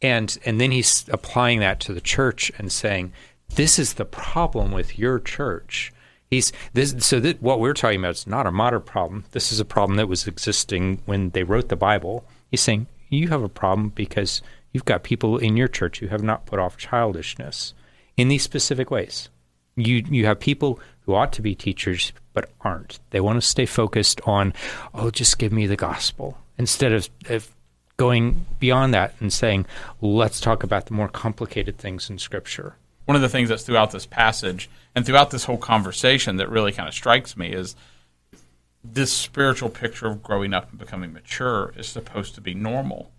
And and then he's applying that to the church and saying, this is the problem with your church. He's this so that what we're talking about is not a modern problem. This is a problem that was existing when they wrote the Bible. He's saying you have a problem because you've got people in your church who have not put off childishness in these specific ways. You you have people who ought to be teachers but aren't. They want to stay focused on, oh, just give me the gospel instead of, of going beyond that and saying, let's talk about the more complicated things in Scripture. One of the things that's throughout this passage and throughout this whole conversation that really kind of strikes me is this spiritual picture of growing up and becoming mature is supposed to be normal.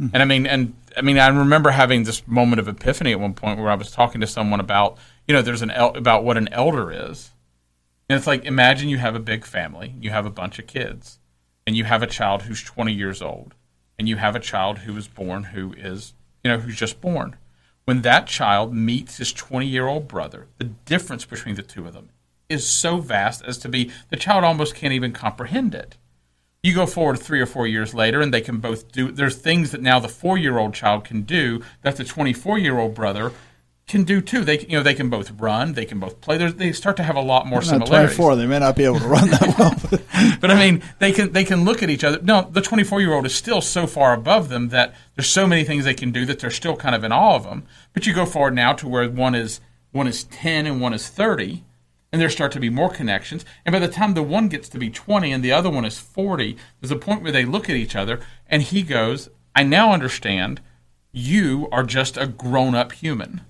Mm-hmm. And I mean, and I mean, I remember having this moment of epiphany at one point where I was talking to someone about, you know, there's an el- about what an elder is, and it's like imagine you have a big family, you have a bunch of kids, and you have a child who's 20 years old, and you have a child who is born who is, you know, who's just born. When that child meets his 20 year old brother, the difference between the two of them is so vast as to be the child almost can't even comprehend it. You go forward three or four years later, and they can both do. There's things that now the four year old child can do that the 24 year old brother can do too. They you know they can both run, they can both play. There's, they start to have a lot more similarities. 24, they may not be able to run that well. [LAUGHS] But I mean, they can they can look at each other. No, the 24 year old is still so far above them that there's so many things they can do that they're still kind of in awe of them. But you go forward now to where one is one is 10 and one is 30, and there start to be more connections. And by the time the one gets to be 20 and the other one is 40, there's a point where they look at each other, and he goes, "I now understand. You are just a grown up human."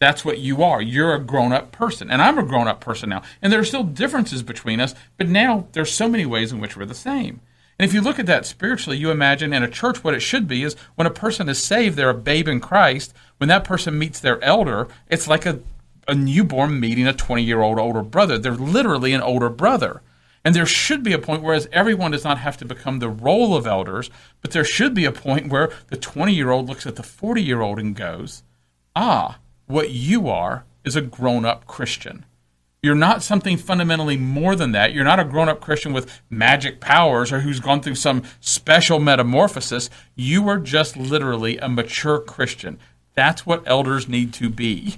That's what you are. You're a grown up person. And I'm a grown up person now. And there are still differences between us, but now there's so many ways in which we're the same. And if you look at that spiritually, you imagine in a church what it should be is when a person is saved, they're a babe in Christ. When that person meets their elder, it's like a, a newborn meeting a 20 year old older brother. They're literally an older brother. And there should be a point whereas everyone does not have to become the role of elders, but there should be a point where the 20 year old looks at the 40 year old and goes, ah, what you are is a grown up Christian. You're not something fundamentally more than that. You're not a grown up Christian with magic powers or who's gone through some special metamorphosis. You are just literally a mature Christian. That's what elders need to be.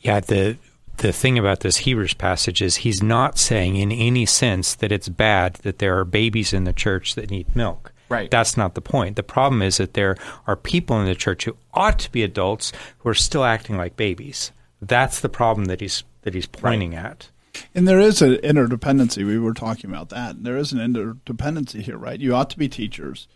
Yeah, the the thing about this Hebrews passage is he's not saying in any sense that it's bad that there are babies in the church that need milk. Right. That's not the point. The problem is that there are people in the church who ought to be adults who are still acting like babies. That's the problem that he's that he's pointing at. And there is an interdependency. We were talking about that. There is an interdependency here, right? You ought to be teachers.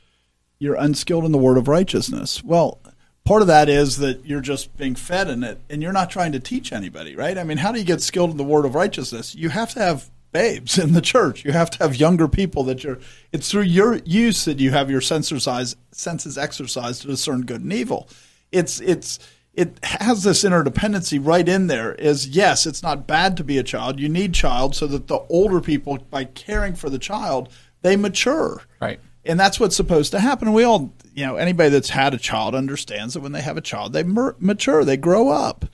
You're unskilled in the word of righteousness. Well, part of that is that you're just being fed in it and you're not trying to teach anybody, right? I mean, how do you get skilled in the word of righteousness? You have to have babes in the church. You have to have younger people that you're it's through your use that you have your senses senses exercised to discern good and evil. It's it's it has this interdependency right in there is yes, it's not bad to be a child. You need child so that the older people by caring for the child, they mature. Right. And that's what's supposed to happen. We all, you know, anybody that's had a child understands that when they have a child, they mature, they grow up.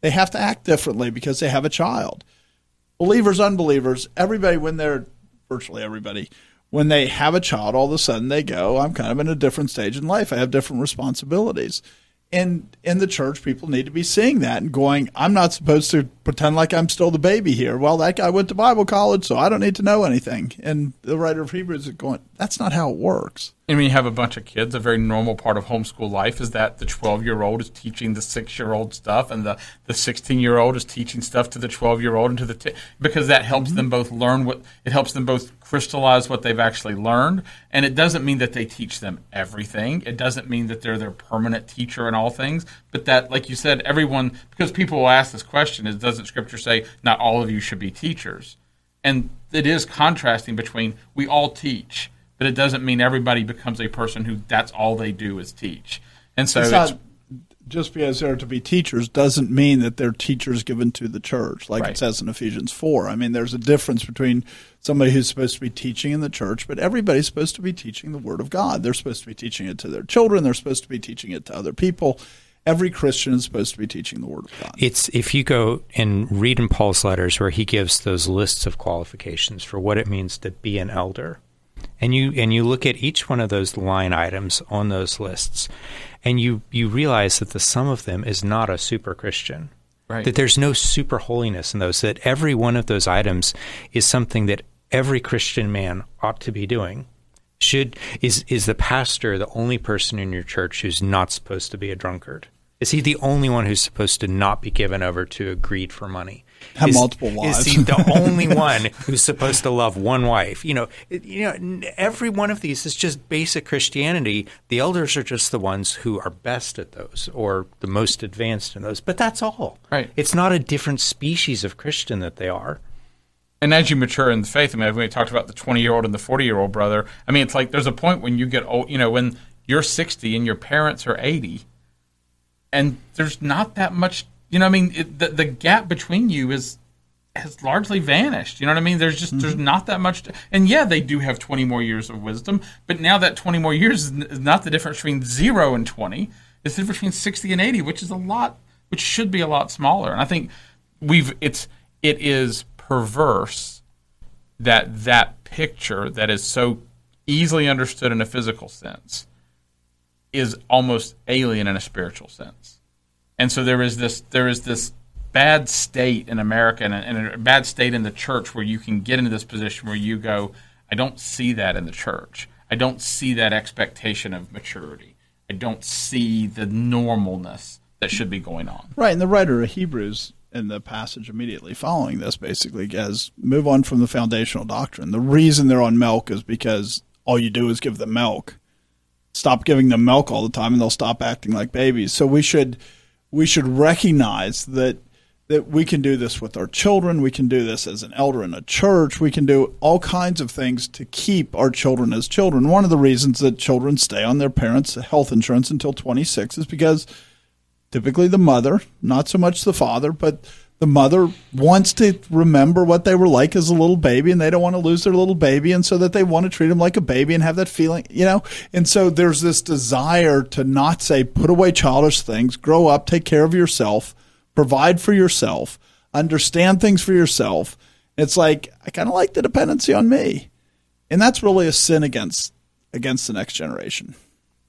They have to act differently because they have a child. Believers, unbelievers, everybody, when they're virtually everybody, when they have a child, all of a sudden they go, I'm kind of in a different stage in life. I have different responsibilities and in the church, people need to be seeing that and going, I'm not supposed to pretend like I'm still the baby here. Well, that guy went to Bible college, so I don't need to know anything. And the writer of Hebrews is going, that's not how it works. And when you have a bunch of kids, a very normal part of homeschool life is that the 12 year old is teaching the six year old stuff, and the, the 16 year old is teaching stuff to the 12 year old and to the t- because that helps mm-hmm. them both learn what it helps them both crystallize what they've actually learned. And it doesn't mean that they teach them everything. It doesn't mean that they're their permanent teacher in all things. But that, like you said, everyone because people will ask this question: Is doesn't Scripture say not all of you should be teachers? And it is contrasting between we all teach but it doesn't mean everybody becomes a person who that's all they do is teach. And so it's, it's not just because they're to be teachers doesn't mean that they're teachers given to the church, like right. it says in Ephesians 4. I mean, there's a difference between somebody who's supposed to be teaching in the church, but everybody's supposed to be teaching the Word of God. They're supposed to be teaching it to their children, they're supposed to be teaching it to other people. Every Christian is supposed to be teaching the Word of God. It's if you go and read in Paul's letters where he gives those lists of qualifications for what it means to be an elder and you and you look at each one of those line items on those lists and you you realize that the sum of them is not a super christian. Right. That there's no super holiness in those that every one of those items is something that every christian man ought to be doing. Should is is the pastor the only person in your church who's not supposed to be a drunkard? Is he the only one who's supposed to not be given over to a greed for money have is, multiple wives. Is he the [LAUGHS] only one who's supposed to love one wife? You know, you know, every one of these is just basic Christianity. The elders are just the ones who are best at those or the most advanced in those. But that's all. Right. It's not a different species of Christian that they are. And as you mature in the faith, I mean, we talked about the 20 year old and the 40 year old brother. I mean, it's like there's a point when you get old, you know, when you're 60 and your parents are 80, and there's not that much you know, I mean, it, the the gap between you is has largely vanished. You know what I mean? There's just there's mm-hmm. not that much. To, and yeah, they do have 20 more years of wisdom, but now that 20 more years is, is not the difference between zero and 20. It's the difference between 60 and 80, which is a lot, which should be a lot smaller. And I think we've it's it is perverse that that picture that is so easily understood in a physical sense is almost alien in a spiritual sense. And so there is this there is this bad state in America and a, and a bad state in the church where you can get into this position where you go, I don't see that in the church. I don't see that expectation of maturity. I don't see the normalness that should be going on. Right, and the writer of Hebrews in the passage immediately following this basically as move on from the foundational doctrine. The reason they're on milk is because all you do is give them milk. Stop giving them milk all the time and they'll stop acting like babies. So we should we should recognize that that we can do this with our children, we can do this as an elder in a church, we can do all kinds of things to keep our children as children. One of the reasons that children stay on their parents' health insurance until 26 is because typically the mother, not so much the father, but the mother wants to remember what they were like as a little baby and they don't want to lose their little baby and so that they want to treat them like a baby and have that feeling, you know? And so there's this desire to not say put away childish things, grow up, take care of yourself, provide for yourself, understand things for yourself. It's like I kind of like the dependency on me. And that's really a sin against against the next generation.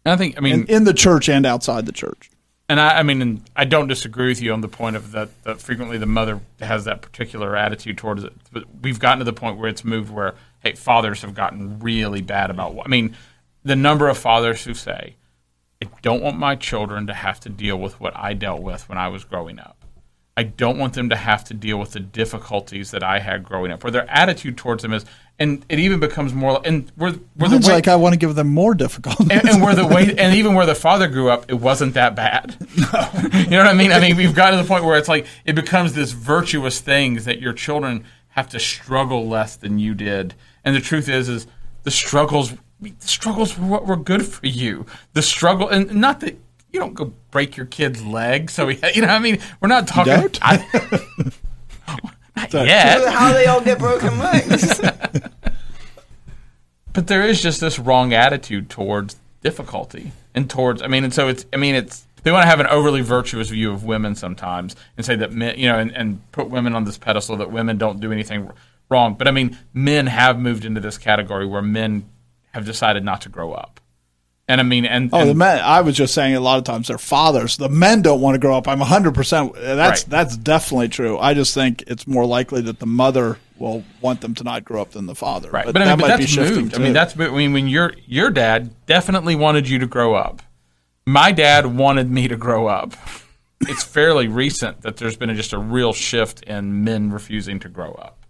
And I think I mean In, in the church and outside the church. And I, I mean, I don't disagree with you on the point of that, that frequently the mother has that particular attitude towards it. But we've gotten to the point where it's moved where, hey, fathers have gotten really bad about what. I mean, the number of fathers who say, I don't want my children to have to deal with what I dealt with when I was growing up. I don't want them to have to deal with the difficulties that I had growing up. Where their attitude towards them is, and it even becomes more, and where the way, like I want to give them more difficulties. and, and where the way, [LAUGHS] and even where the father grew up, it wasn't that bad. no. [LAUGHS] you know what I mean? I mean, we've gotten to the point where it's like it becomes this virtuous thing that your children have to struggle less than you did. And the truth is, is the struggles, the struggles were what were good for you. The struggle, and not that you don't go break your kid's leg. So we, [LAUGHS] you know, what I mean, we're not talking. I, not Sorry. yet. How they all get broken [LAUGHS] legs? but there is just this wrong attitude towards difficulty and towards i mean and so it's i mean it's they want to have an overly virtuous view of women sometimes and say that men you know and, and put women on this pedestal that women don't do anything wrong but i mean men have moved into this category where men have decided not to grow up and i mean and, Oh, and the men. I was just saying a lot of times they're fathers. The men don't want to grow up. I'm 100%. That's Right. that's definitely true. I just think it's more likely that the mother will want them to not grow up than the father. right But, but, I that but might be that's shifting moved i mean that's i mean when your your dad definitely wanted you to grow up my dad wanted me to grow up it's fairly recent that there's been just a real shift in men refusing to grow up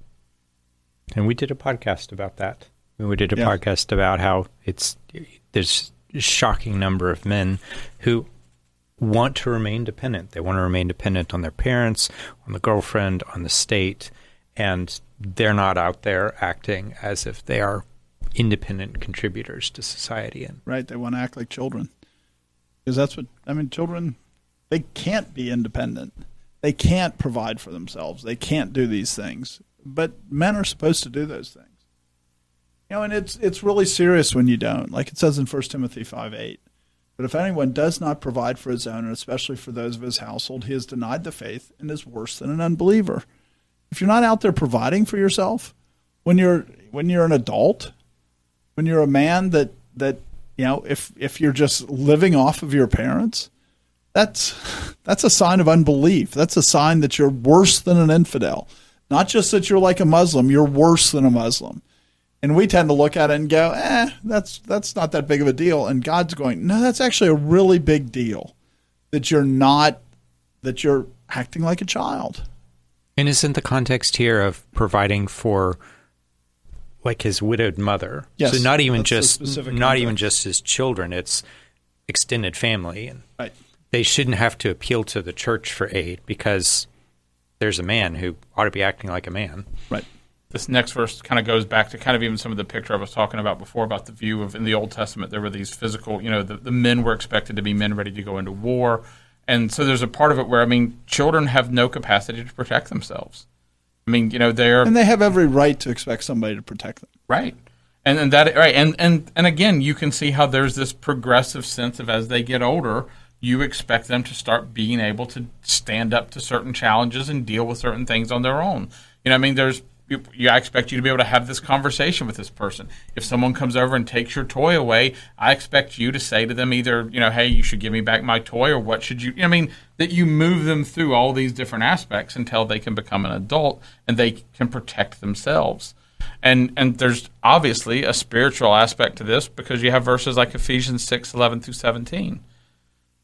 And we did a podcast about that. We did a Yeah. podcast about how it's there's a shocking number of men who want to remain dependent. They want to remain dependent on their parents, on the girlfriend, on the state, and they're not out there acting as if they are independent contributors to society. And right. They want to act like children because that's what I mean. Children, they can't be independent. They can't provide for themselves. They can't do these things. But men are supposed to do those things. Know, and it's it's really serious when you don't. Like it says in 1 Timothy 5 8. But if anyone does not provide for his own, and especially for those of his household, he has denied the faith and is worse than an unbeliever. If you're not out there providing for yourself, when you're when you're an adult, when you're a man that that you know, if if you're just living off of your parents, that's that's a sign of unbelief. That's a sign that you're worse than an infidel. Not just that you're like a Muslim, you're worse than a Muslim. And we tend to look at it and go, "Eh, that's that's not that big of a deal." And God's going, "No, that's actually a really big deal. That you're not that you're acting like a child." And isn't the context here of providing for like his widowed mother? Yes, so not even just not even just his children, it's extended family and Right. they shouldn't have to appeal to the church for aid because there's a man who ought to be acting like a man. Right. This next verse kind of goes back to kind of even some of the picture I was talking about before about the view of in the Old Testament there were these physical, you know, the, the men were expected to be men ready to go into war. And so there's a part of it where I mean children have no capacity to protect themselves. I mean, you know, they're and they have every right to expect somebody to protect them. Right. And, and that right and, and and again you can see how there's this progressive sense of as they get older you expect them to start being able to stand up to certain challenges and deal with certain things on their own. You know, I mean, there's you, you, I expect you to be able to have this conversation with this person. If someone comes over and takes your toy away, I expect you to say to them either, you know, hey, you should give me back my toy, or what should you? I mean, that you move them through all these different aspects until they can become an adult and they can protect themselves. And and there's obviously a spiritual aspect to this because you have verses like Ephesians 6, 11 through 17.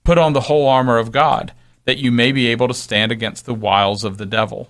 Put on the whole armor of God, that you may be able to stand against the wiles of the devil.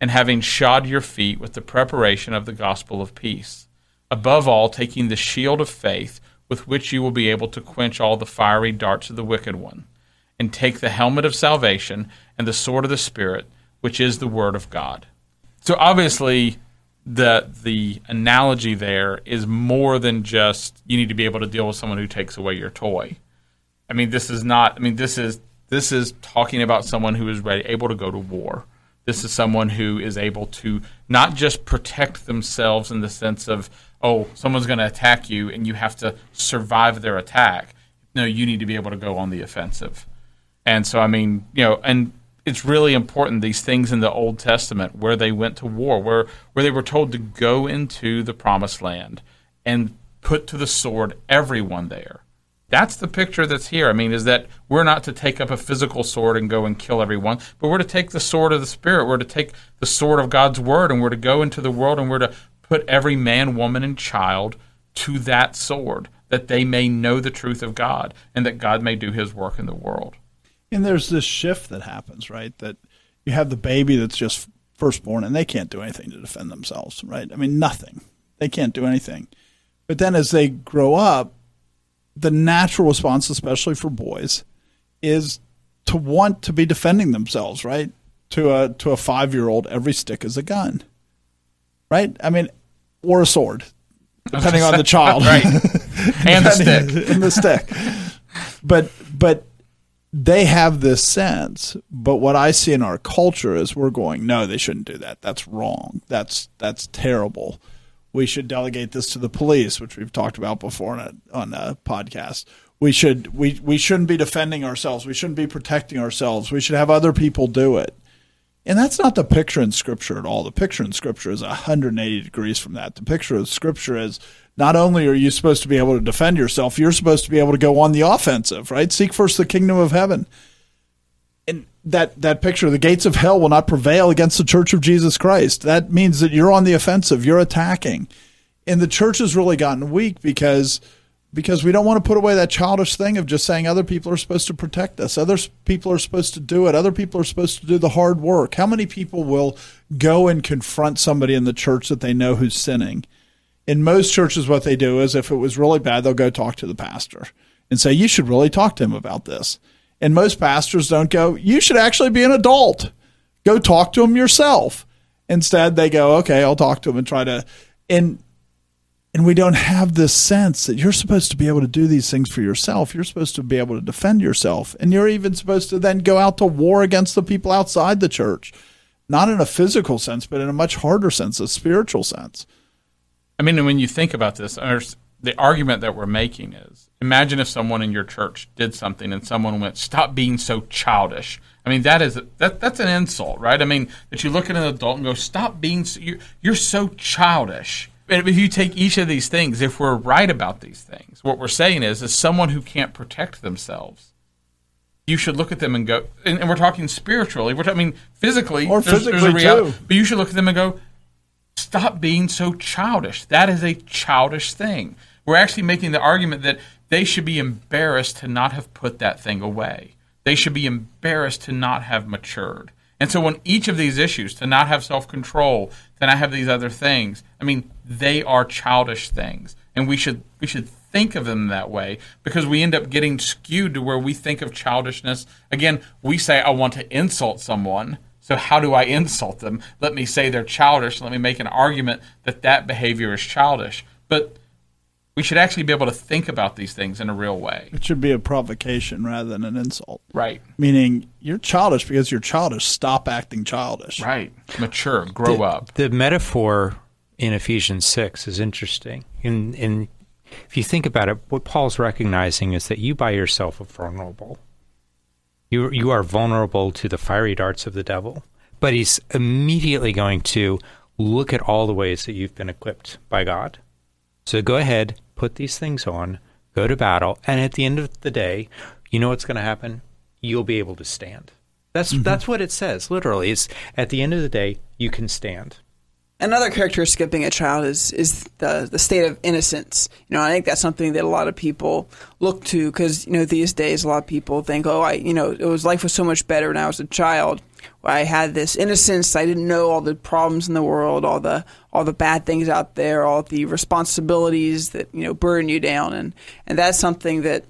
and having shod your feet with the preparation of the gospel of peace. Above all, taking the shield of faith, with which you will be able to quench all the fiery darts of the wicked one, and take the helmet of salvation and the sword of the Spirit, which is the word of God. So obviously, the the analogy there is more than just you need to be able to deal with someone who takes away your toy. I mean, this is not. I mean, this is this is talking about someone who is ready, able to go to war this is someone who is able to not just protect themselves in the sense of, oh, someone's going to attack you and you have to survive their attack. No, you need to be able to go on the offensive. And so, I mean, you know, and it's really important these things in the Old Testament where they went to war, where where they were told to go into the promised land and put to the sword everyone there. That's the picture that's here. I mean, is that we're not to take up a physical sword and go and kill everyone, but we're to take the sword of the Spirit. We're to take the sword of God's Word and we're to go into the world and we're to put every man, woman, and child to that sword that they may know the truth of God and that God may do his work in the world. And there's this shift that happens, right? That you have the baby that's just firstborn and they can't do anything to defend themselves, right? I mean, nothing. They can't do anything. But then as they grow up, the natural response, especially for boys, is to want to be defending themselves, right? To a to a five year old, every stick is a gun, right? I mean, or a sword, depending on the [LAUGHS] child, right? [LAUGHS] and the stick, and the stick. But but they have this sense. But what I see in our culture is we're going, no, they shouldn't do that. That's wrong. That's that's terrible we should delegate this to the police, which we've talked about before on a, on a podcast. We should we we shouldn't be defending ourselves. We shouldn't be protecting ourselves. We should have other people do it. And that's not the picture in Scripture at all. The picture in Scripture is 180 degrees from that. The picture of Scripture is not only are you supposed to be able to defend yourself, you're supposed to be able to go on the offensive, right? Seek first the kingdom of heaven that that picture the gates of hell will not prevail against the church of jesus christ. That means that you're on the offensive. You're attacking. And the church has really gotten weak because because we don't want to put away that childish thing of just saying other people are supposed to protect us. Other people are supposed to do it. Other people are supposed to do the hard work. How many people will go and confront somebody in the church that they know who's sinning? In most churches what they do is if it was really bad they'll go talk to the pastor and say you should really talk to him about this and most pastors don't go, you should actually be an adult. Go talk to them yourself. Instead, they go, okay, I'll talk to them and try to. And and we don't have this sense that you're supposed to be able to do these things for yourself. You're supposed to be able to defend yourself. And you're even supposed to then go out to war against the people outside the church. Not in a physical sense, but in a much harder sense, a spiritual sense. I mean, when you think about this, the argument that we're making is imagine if someone in your church did something and someone went, "Stop being so childish." I mean, that is that that's an insult, right? I mean, that you look at an adult and go, "Stop being so, you're, you're so childish." And if you take each of these things, if we're right about these things, what we're saying is, is someone who can't protect themselves, you should look at them and go, and, and we're talking spiritually, we're talking I mean, physically, or physically there's reality, too. but you should look at them and go, stop being so childish. That is a childish thing. We're actually making the argument that they should be embarrassed to not have put that thing away. They should be embarrassed to not have matured. And so, when each of these issues, to not have self control, to not have these other things, I mean, they are childish things, and we should we should think of them that way because we end up getting skewed to where we think of childishness. Again, we say, "I want to insult someone." So how do I insult them? Let me say they're childish. Let me make an argument that that behavior is childish. But we should actually be able to think about these things in a real way. It should be a provocation rather than an insult. Right. Meaning you're childish because you're childish. Stop acting childish. Right. Mature. Grow the, up. The metaphor in Ephesians 6 is interesting. In, in, if you think about it, what Paul's recognizing is that you by yourself are vulnerable. You, you are vulnerable to the fiery darts of the devil. But he's immediately going to look at all the ways that you've been equipped by God. So go ahead, put these things on, go to battle, and at the end of the day, you know what's going to happen? You'll be able to stand. That's mm-hmm. that's what it says. Literally, it's at the end of the day, you can stand. Another characteristic of being a child is is the the state of innocence. You know, I think that's something that a lot of people look to because you know these days a lot of people think, oh, I you know, it was life was so much better when I was a child. I had this innocence. I didn't know all the problems in the world, all the all the bad things out there, all the responsibilities that you know burden you down, and and that's something that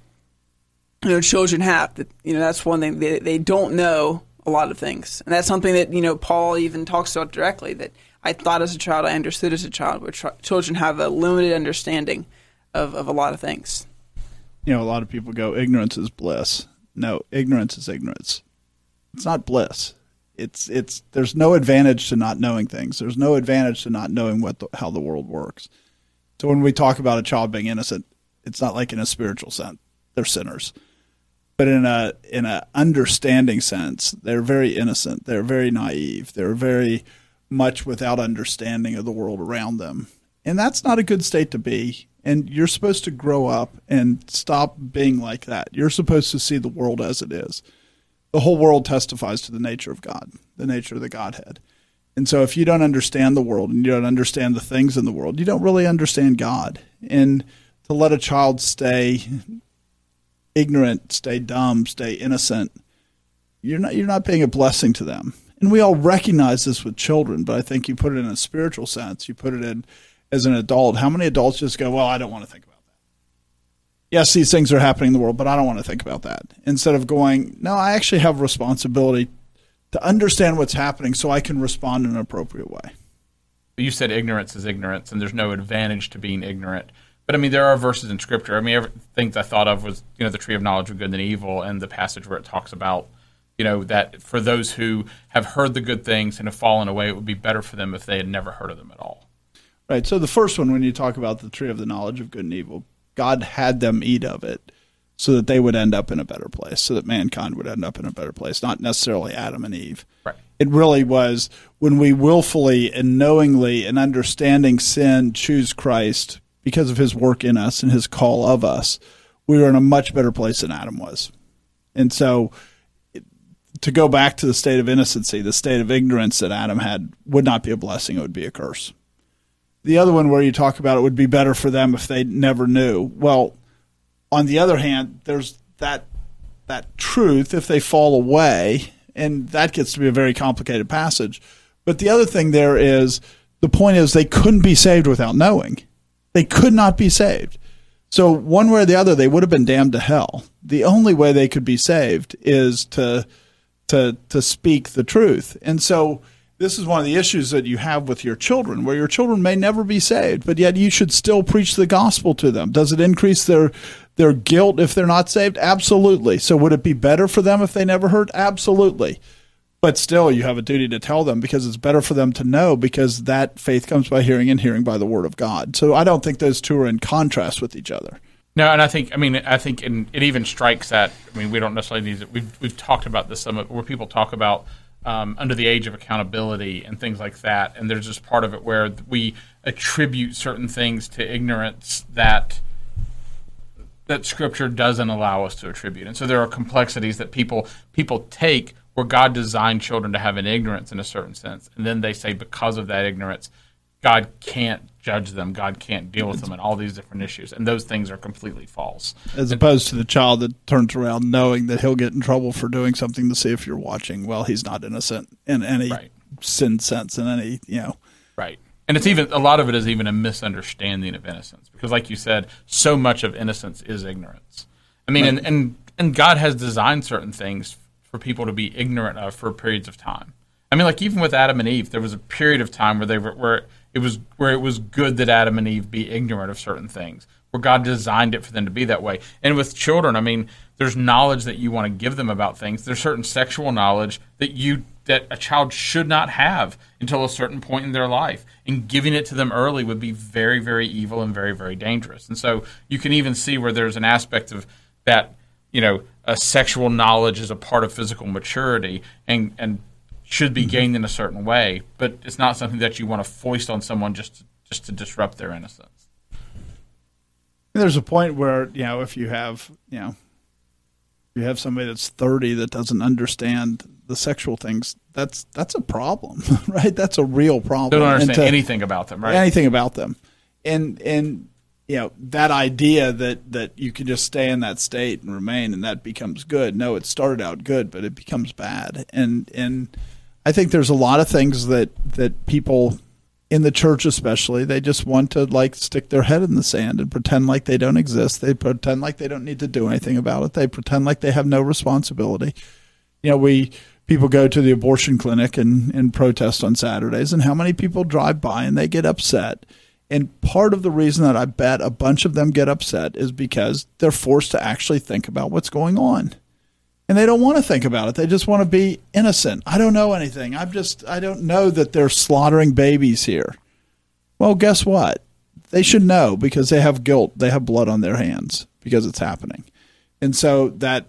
you know children have. That you know that's one thing they they don't know a lot of things, and that's something that you know Paul even talks about directly that I thought as a child, I understood as a child, but tr- children have a limited understanding of, of a lot of things. You know, a lot of people go, ignorance is bliss. No, ignorance is ignorance. It's not bliss. It's it's there's no advantage to not knowing things. There's no advantage to not knowing what the, how the world works. So when we talk about a child being innocent, it's not like in a spiritual sense they're sinners, but in a in a understanding sense, they're very innocent. They're very naive. They're very much without understanding of the world around them. And that's not a good state to be. And you're supposed to grow up and stop being like that. You're supposed to see the world as it is. The whole world testifies to the nature of God, the nature of the Godhead. And so if you don't understand the world and you don't understand the things in the world, you don't really understand God. And to let a child stay ignorant, stay dumb, stay innocent, you're not you're not being a blessing to them and we all recognize this with children, but I think you put it in a spiritual sense. You put it in as an adult. How many adults just go, well, I don't want to think about that? Yes, these things are happening in the world, but I don't want to think about that. Instead of going, no, I actually have responsibility to understand what's happening so I can respond in an appropriate way. You said ignorance is ignorance, and there's no advantage to being ignorant. But I mean, there are verses in Scripture. I mean, things I thought of was you know the tree of knowledge of good and evil, and the passage where it talks about you know that for those who have heard the good things and have fallen away, it would be better for them if they had never heard of them at all. Right. So the first one, when you talk about the tree of the knowledge of good and evil, God had them eat of it so that they would end up in a better place, so that mankind would end up in a better place, not necessarily Adam and Eve. Right. It really was when we willfully and knowingly and understanding sin choose Christ because of his work in us and his call of us, we were in a much better place than Adam was. And so to go back to the state of innocency, the state of ignorance that Adam had would not be a blessing, it would be a curse. The other one where you talk about it would be better for them if they never knew. Well, on the other hand, there's that that truth if they fall away, and that gets to be a very complicated passage. But the other thing there is the point is they couldn't be saved without knowing. They could not be saved. So one way or the other, they would have been damned to hell. The only way they could be saved is to to to speak the truth. And so this is one of the issues that you have with your children, where your children may never be saved, but yet you should still preach the gospel to them. Does it increase their their guilt if they're not saved? Absolutely. So would it be better for them if they never heard? Absolutely. But still, you have a duty to tell them because it's better for them to know because that faith comes by hearing and hearing by the word of God. So I don't think those two are in contrast with each other. No, and I think I mean I think in, it even strikes at I mean we don't necessarily need it. We've we've talked about this some where people talk about um, under the age of accountability and things like that, and there's just part of it where we attribute certain things to ignorance that that Scripture doesn't allow us to attribute, and so there are complexities that people people take where God designed children to have an ignorance in a certain sense, and then they say because of that ignorance God can't judge them, God can't deal with them, and all these different issues. And those things are completely false. As opposed to the child that turns around knowing that he'll get in trouble for doing something to see if you're watching. Well, he's not innocent in any Right. sin sense, in any, you know. Right. And it's even a lot of it is even a misunderstanding of innocence because, like you said, so much of innocence is ignorance. I mean, and, and and God has designed certain things for people to be ignorant of for periods of time. I mean, like even with Adam and Eve, there was a period of time where they were where it was where it was good that Adam and Eve be ignorant of certain things, where God designed it for them to be that way. And with children, I mean, there's knowledge that you want to give them about things. There's certain sexual knowledge that you that a child should not have until a certain point in their life. And giving it to them early would be very, very evil and very, very dangerous. And so you can even see where there's an aspect of that, you know, a sexual knowledge is a part of physical maturity and, and should be mm-hmm. gained in a certain way, but it's not something that you want to foist on someone just to, just to disrupt their innocence. There's a point where, you know, if you have, you know, you have somebody that's 30 that doesn't understand the sexual things, that's that's a problem, [LAUGHS] right? That's a real problem. Don't understand to- anything about them, right? anything about them. And and you know, that idea that that you can just stay in that state and remain and that becomes good. No, it started out good, but it becomes bad. And and I think there's a lot of things that that people in the church especially, they just want to like stick their head in the sand and pretend like they don't exist. They pretend like they don't need to do anything about it. They pretend like they have no responsibility. You know, we people go to the abortion clinic and, and protest on Saturdays and how many people drive by and they get upset. And part of the reason that I bet a bunch of them get upset is because they're forced to actually think about what's going on and they don't want to think about it. They just want to be innocent. I don't know anything. I'm just I don't know that they're slaughtering babies here. Well, guess what? They should know because they have guilt. They have blood on their hands because it's happening. And so that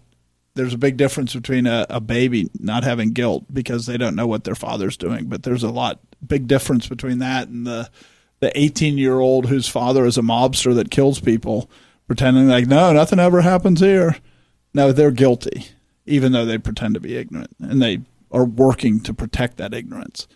there's a big difference between a, a baby not having guilt because they don't know what their father's doing, but there's a lot big difference between that and the the 18 year old whose father is a mobster that kills people pretending like no nothing ever happens here no they're guilty even though they pretend to be ignorant and they are working to protect that ignorance.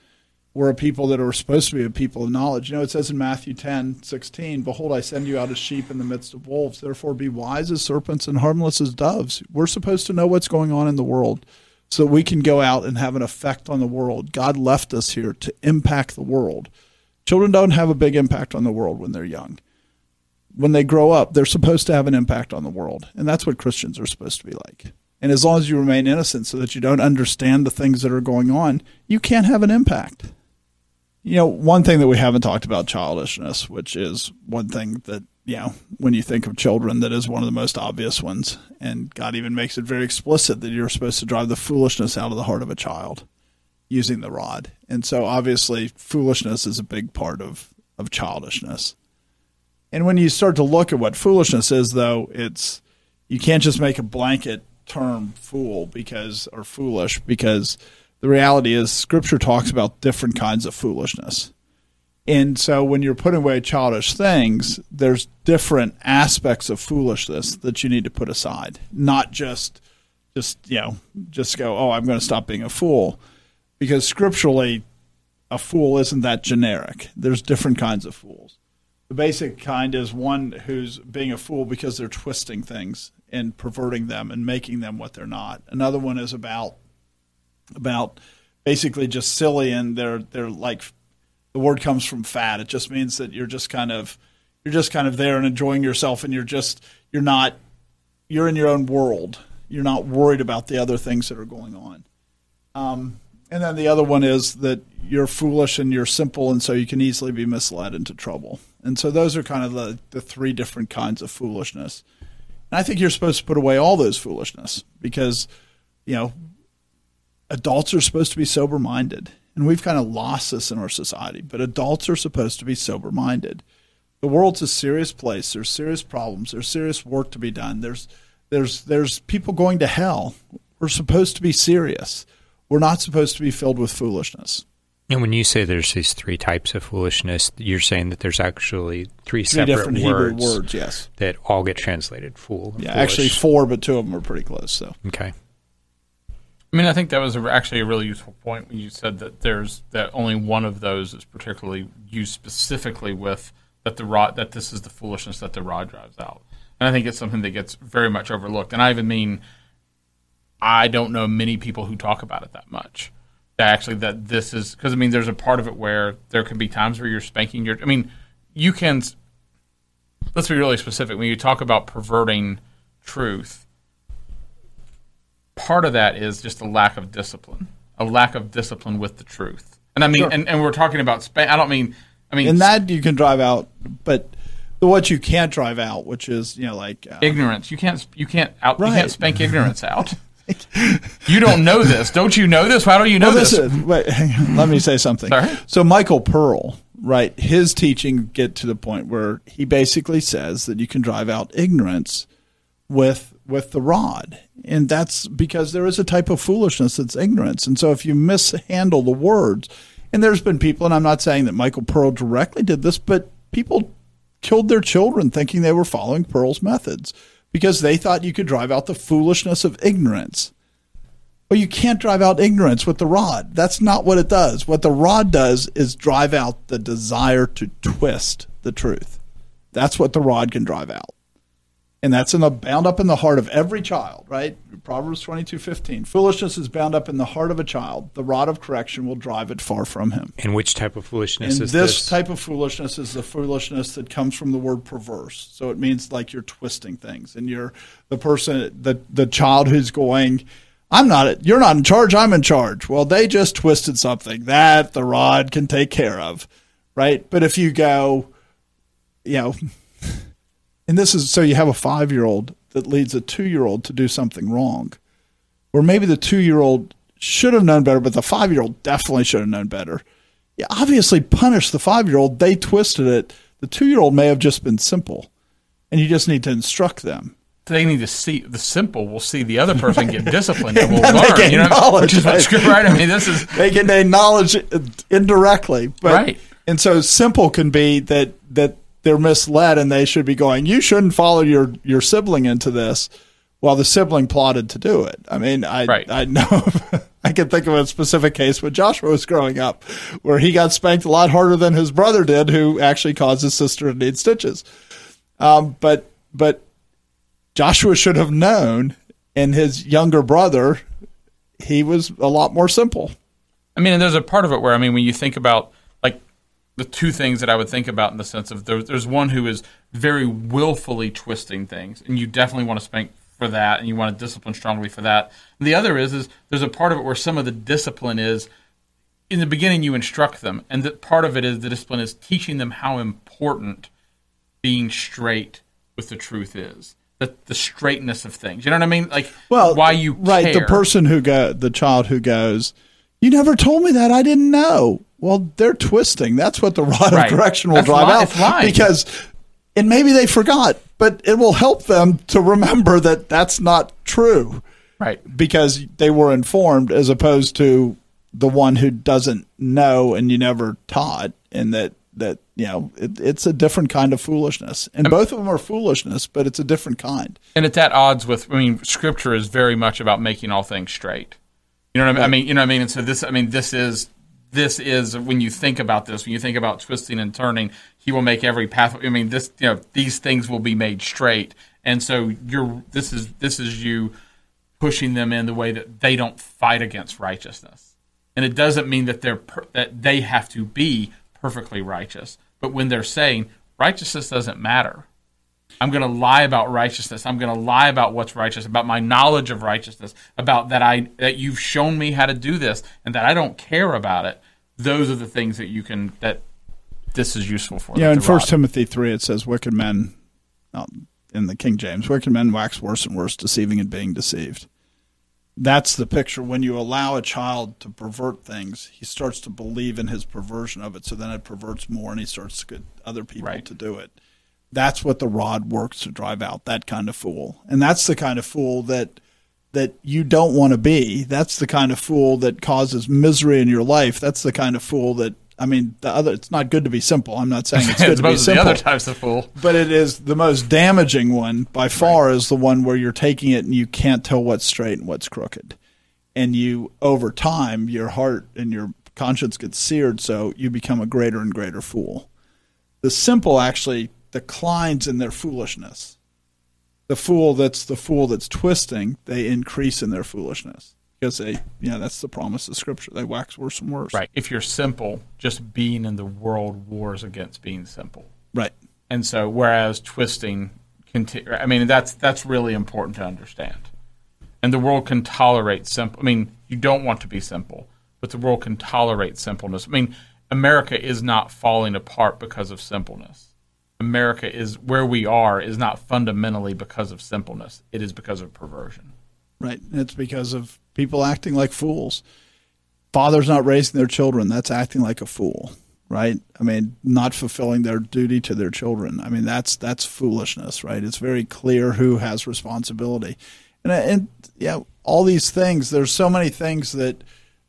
We're a people that are supposed to be a people of knowledge. You know, it says in Matthew 10, 16, Behold, I send you out as sheep in the midst of wolves. Therefore, be wise as serpents and harmless as doves. We're supposed to know what's going on in the world so that we can go out and have an effect on the world. God left us here to impact the world. Children don't have a big impact on the world when they're young when they grow up, they're supposed to have an impact on the world. And that's what Christians are supposed to be like. And as long as you remain innocent so that you don't understand the things that are going on, you can't have an impact. You know, one thing that we haven't talked about childishness, which is one thing that, you know, when you think of children, that is one of the most obvious ones. And God even makes it very explicit that you're supposed to drive the foolishness out of the heart of a child using the rod. And so obviously, foolishness is a big part of, of childishness. And when you start to look at what foolishness is, though, it's you can't just make a blanket term fool because or foolish because the reality is Scripture talks about different kinds of foolishness. And so when you're putting away childish things, there's different aspects of foolishness that you need to put aside, not just just you know just go oh I'm going to stop being a fool because scripturally a fool isn't that generic. There's different kinds of fools. The basic kind is one who's being a fool because they're twisting things and perverting them and making them what they're not. Another one is about about basically just silly and they're they're like the word comes from fat. It just means that you're just kind of you're just kind of there and enjoying yourself and you're just you're not you're in your own world. You're not worried about the other things that are going on. Um, and then the other one is that you're foolish and you're simple, and so you can easily be misled into trouble. And so those are kind of the, the three different kinds of foolishness. And I think you're supposed to put away all those foolishness because, you know, adults are supposed to be sober minded. And we've kind of lost this in our society, but adults are supposed to be sober minded. The world's a serious place. There's serious problems. There's serious work to be done. There's there's there's people going to hell. We're supposed to be serious. We're not supposed to be filled with foolishness. And when you say there's these three types of foolishness, you're saying that there's actually three, Three separate different words, Hebrew words, yes. that all get translated fool. Yeah, foolish. actually four, but two of them are pretty close. So Okay. I mean, I think that was actually a really useful point when you said that there's that only one of those is particularly used specifically with that the rod that this is the foolishness that the rod drives out, and I think it's something that gets very much overlooked. And I even mean, I don't know many people who talk about it that much. That actually that this is because I mean, there's a part of it where there can be times where you're spanking your. I mean, you can. Let's be really specific when you talk about perverting truth part of that is just a lack of discipline, a lack of discipline with the truth. And I mean, Sure. and, and we're talking about Spain. I don't mean, I mean, And that you can drive out, but what you can't drive out, which is you know like uh, ignorance. You can't, you can't out, you can't spank ignorance out. [LAUGHS] you don't know this, don't you know this? Why don't you know Well, this? this is, wait, hang on, let me say something. Sorry? So Michael Pearl, right? His teaching get to the point where he basically says that you can drive out ignorance with with the rod, and that's because there is a type of foolishness that's ignorance. And so if you mishandle the words, and there's been people, and I'm not saying that Michael Pearl directly did this, but people killed their children thinking they were following Pearl's methods because they thought you could drive out the foolishness of ignorance. Well, you can't drive out ignorance with the rod. That's not what it does. What the rod does is drive out the desire to twist the truth. That's what the rod can drive out. And that's in the, bound up in the heart of every child, right? Proverbs twenty two fifteen. Foolishness is bound up in the heart of a child. The rod of correction will drive it far from him. And which type of foolishness And is this, this? type of foolishness is the foolishness that comes from the word perverse. So it means like you're twisting things, and you're the person, the the child who's going, "I'm not. You're not in charge. I'm in charge." Well, they just twisted something that the rod can take care of, right? But if you go, you know, [LAUGHS] and this is so you have a five year old that leads a two year old to do something wrong, or maybe the two year old should have known better, but the five year old definitely should have known better. You obviously punish the five year old. They twisted it. The two year old may have just been simple, and you just need to instruct them. they need to see the simple. will see the other person get [LAUGHS] disciplined and will learn. You know, which is what's good, right? I mean, this is They can acknowledge indirectly, but, Right. And so simple can be that that they're misled, and they should be going. You shouldn't follow your your sibling into this, while the sibling plotted to do it. I mean, I Right. I know. [LAUGHS] I can think of a specific case when Joshua was growing up, where he got spanked a lot harder than his brother did, who actually caused his sister to need stitches. Um, but but Joshua should have known, and his younger brother, he was a lot more simple. I mean, and there's a part of it where I mean, when you think about the two things that I would think about in the sense of there, there's one who is very willfully twisting things, and you definitely want to spank for that, and you want to discipline strongly for that. And the other is is there's a part of it where some of the discipline is in the beginning you instruct them, and that part of it is the discipline is teaching them how important being straight with the truth is. The, the straightness of things. You know what I mean? Like Well, why you right the person who go the child who goes, you never told me that I didn't know. Well, they're twisting. That's what the [LAUGHS] rod Right. of correction will That's drive out lying. because, and maybe they forgot, but it will help them to remember that that's not true right. because they were informed as opposed to the one who doesn't know and you never taught and that that you know it, it's a different kind of foolishness and um, both of them are foolishness but it's a different kind and it's at odds with. I mean, Scripture is very much about making all things straight. You know what I mean? I mean, you know what I mean. And so this, I mean, this is this is when you think about this, when you think about twisting and turning, He will make every path. I mean, this, you know, these things will be made straight. And so you're this is this is you pushing them in the way that they don't fight against righteousness. And it doesn't mean that they're per, that they have to be perfectly righteous. But when they're saying righteousness doesn't matter, I'm going to lie about righteousness. I'm going to lie about what's righteous, about my knowledge of righteousness, about that I that you've shown me how to do this, and that I don't care about it. Those are the things that you can that this is useful for. Yeah, in First. Timothy three, it says, "Wicked men," in the King James, "Wicked men wax worse and worse, deceiving and being deceived." That's the picture. When you allow a child to pervert things, he starts to believe in his perversion of it. So then it perverts more, and he starts to get other people Right. to do it. That's what the rod works to drive out that kind of fool, and that's the kind of fool that that you don't want to be. That's the kind of fool that causes misery in your life. That's the kind of fool that I mean, the other. It's not good to be simple. I'm not saying it's [LAUGHS] good As to be simple. the other types of fool. but it is the most damaging one by far. Is the one where you're taking it and you can't tell what's straight and what's crooked, and you over time your heart and your conscience gets seared, so you become a greater and greater fool. The simple actually declines in their foolishness. The fool that's the fool that's twisting, they increase in their foolishness because they, you know, that's the promise of Scripture. They wax worse and worse. Right. If you're simple, just being in the world wars against being simple. Right. And so, whereas twisting, conti- I mean, that's that's really important to understand. And the world can tolerate simple. I mean, you don't want to be simple, but the world can tolerate simpleness. I mean, America is not falling apart because of simpleness. America is where we are is not fundamentally because of simpleness. It is because of perversion. Right. It's because of people acting like fools. Fathers not raising their children, that's acting like a fool, right? I mean, not fulfilling their duty to their children. I mean, that's that's foolishness, right? It's very clear who has responsibility. And uh, and yeah, all these things, there's so many things that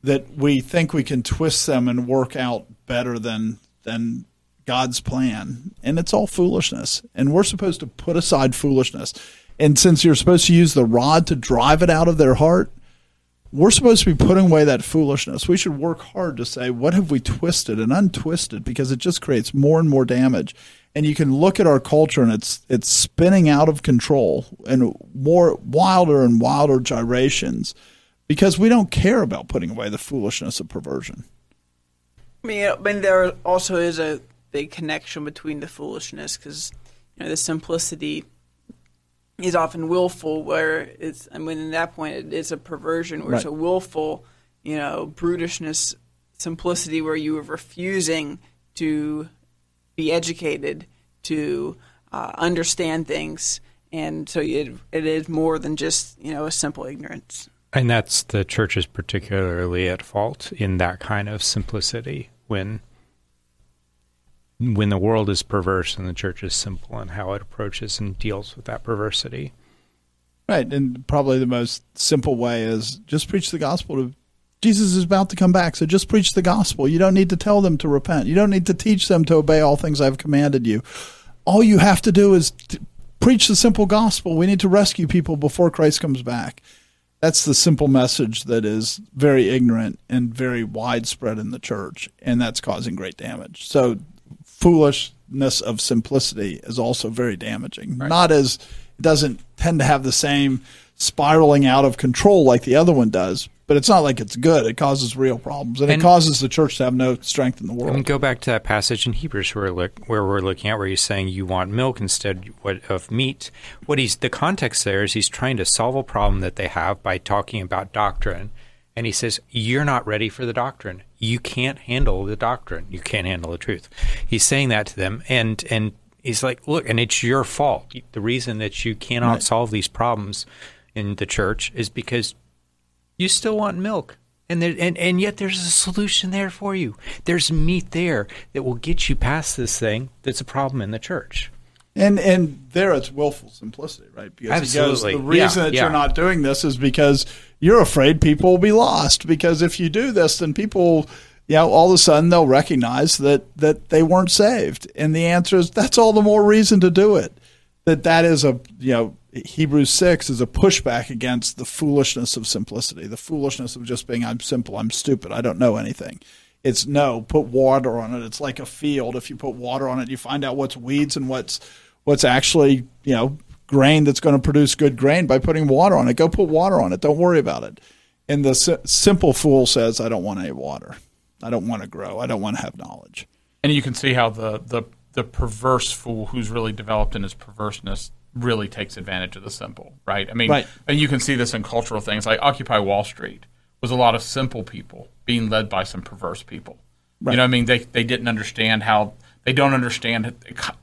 that we think we can twist them and work out better than than God's plan. And it's all foolishness. And we're supposed to put aside foolishness. And since you're supposed to use the rod to drive it out of their heart, we're supposed to be putting away that foolishness. We should work hard to say, what have we twisted and untwisted? Because it just creates more and more damage. And you can look at our culture and it's it's spinning out of control and more wilder and wilder gyrations because we don't care about putting away the foolishness of perversion. I mean, I mean, there also is a big connection between the foolishness because you know the simplicity is often willful, where it's. I mean, at that point, it is a perversion, where it's a willful, you know, brutishness, simplicity, where you are refusing to be educated, to uh, understand things, and so it, it is more than just you know a simple ignorance. And that's the church is particularly at fault in that kind of simplicity when when the world is perverse and the church is simple and how it approaches and deals with that perversity. Right. And probably the most simple way is just preach the gospel to Jesus is about to come back, so just preach the gospel. You don't need to tell them to repent. You don't need to teach them to obey all things I've commanded you. All you have to do is t- preach the simple gospel. We need to rescue people before Christ comes back. That's the simple message that is very ignorant and very widespread in the church, and that's causing great damage. So, foolishness of simplicity is also very damaging. Not as it doesn't tend to have the same spiraling out of control like the other one does, but it's not like it's good. It causes real problems, and, And- it causes the church to have no strength in the world. And go back to that passage in Hebrews where, look, where we're looking at, where he's saying you want milk instead of meat. What he's the context there is he's trying to solve a problem that they have by talking about doctrine, and he says you're not ready for the doctrine. You can't handle the doctrine. You can't handle the truth. He's saying that to them, and and he's like, look, and it's your fault. The reason that you cannot Right. solve these problems in the church is because you still want milk. And, there, and and yet there's a solution there for you. There's meat there that will get you past this thing that's a problem in the church. And and there it's willful simplicity, right? Because he goes, Absolutely. the reason Yeah, that yeah. you're not doing this is because you're afraid people will be lost. Because if you do this, then people, you know, all of a sudden they'll recognize that that they weren't saved. And the answer is that's all the more reason to do it. That that is a you know Hebrews six is a pushback against the foolishness of simplicity, the foolishness of just being I'm simple, I'm stupid, I don't know anything. It's no, put water on it. It's like a field. If you put water on it, you find out what's weeds and what's what's actually, you know, grain that's going to produce good grain by putting water on it. Go put water on it. Don't worry about it. And the si- simple fool says, I don't want any water. I don't want to grow. I don't want to have knowledge. And you can see how the, the, the perverse fool who's really developed in his perverseness really takes advantage of the simple, right? I mean, Right. and you can see this in cultural things like Occupy Wall Street was a lot of simple people being led by some perverse people. Right. You know, what I mean, they they didn't understand how they don't understand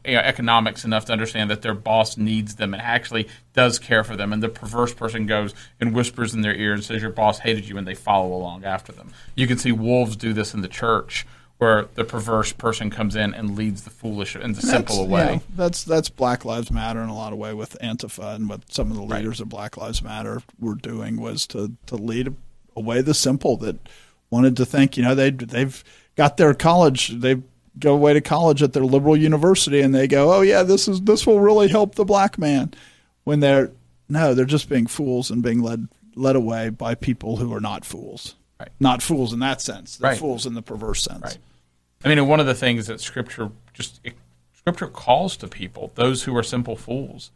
economics enough to understand that their boss needs them and actually does care for them. And the perverse person goes and whispers in their ear and says, "Your boss hated you," and they follow along after them. You can see wolves do this in the church, where the perverse person comes in and leads the foolish and the simple That's, away. know, that's that's Black Lives Matter in a lot of way with Antifa and what some of the leaders of Black Lives Matter were doing was to to lead away the simple that wanted to think you know they they've got their college they go away to college at their liberal university and they go oh yeah this is this will really help the black man when they're no they're just being fools and being led led away by people who are not fools. Right. Not fools in that sense. They're Right. fools in the perverse sense. Right. I mean, and one of the things that Scripture just it, Scripture calls to people, those who are simple fools.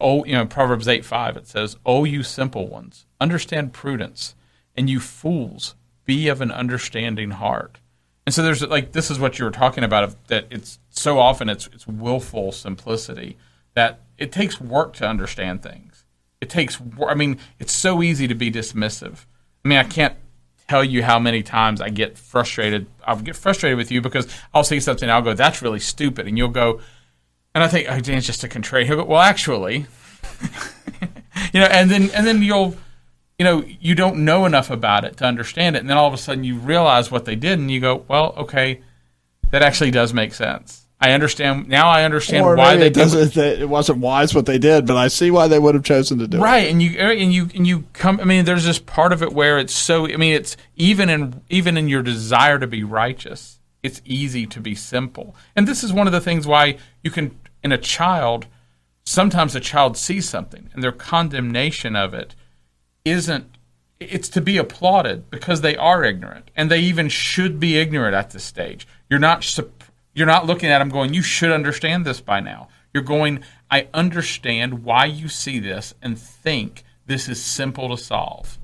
Oh, you know, Proverbs eight five it says, "Oh, you simple ones, understand prudence, and you fools, be of an understanding heart." And so there's like this is what you were talking about that it's so often it's it's willful simplicity that it takes work to understand things. It takes I mean, it's so easy to be dismissive. I mean, I can't tell you how many times I get frustrated. I'll get frustrated with you because I'll see something, I'll go, "That's really stupid," and you'll go, and I think, "Oh, Dan, it's just a contrarian." He'll go, "Well, actually," [LAUGHS] you know, and then and then you'll, you know, you don't know enough about it to understand it, and then all of a sudden you realize what they did, and you go, "Well, okay, that actually does make sense." I understand now. I understand Or why they it, did what- doesn't, that it wasn't wise what they did, but I see why they would have chosen to do it. right and you and you and you come i mean there's this part of it where it's so i mean it's even in even in your desire to be righteous it's easy to be simple and this is one of the things why you can in a child sometimes a child sees something and their condemnation of it isn't it's to be applauded because they are ignorant and they even should be ignorant at this stage. You're not you're not looking at them going you should understand this by now. You're going i understand why you see this and think this is simple to solve.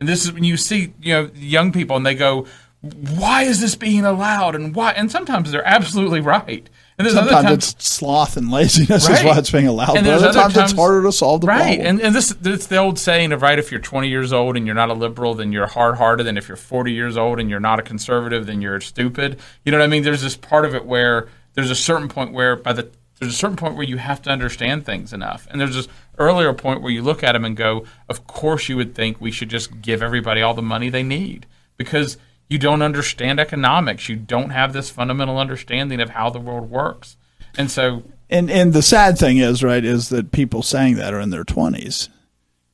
And this is when you see you know young people and they go why is this being allowed and why? And sometimes they're absolutely right and Sometimes times it's sloth and laziness is why it's being allowed. And but other other times, it's harder to solve the right. problem. And, and this it's the old saying of right if you're 20 years old and you're not a liberal, then you're hard hearted. And if you're 40 years old and you're not a conservative, then you're stupid. You know what I mean? There's this part of it where there's a certain point where by the there's a certain point where you have to understand things enough. And there's this earlier point where you look at them and go, of course you would think we should just give everybody all the money they need because you don't understand economics. You don't have this fundamental understanding of how the world works. And so And and the sad thing is, right, is that people saying that are in their twenties.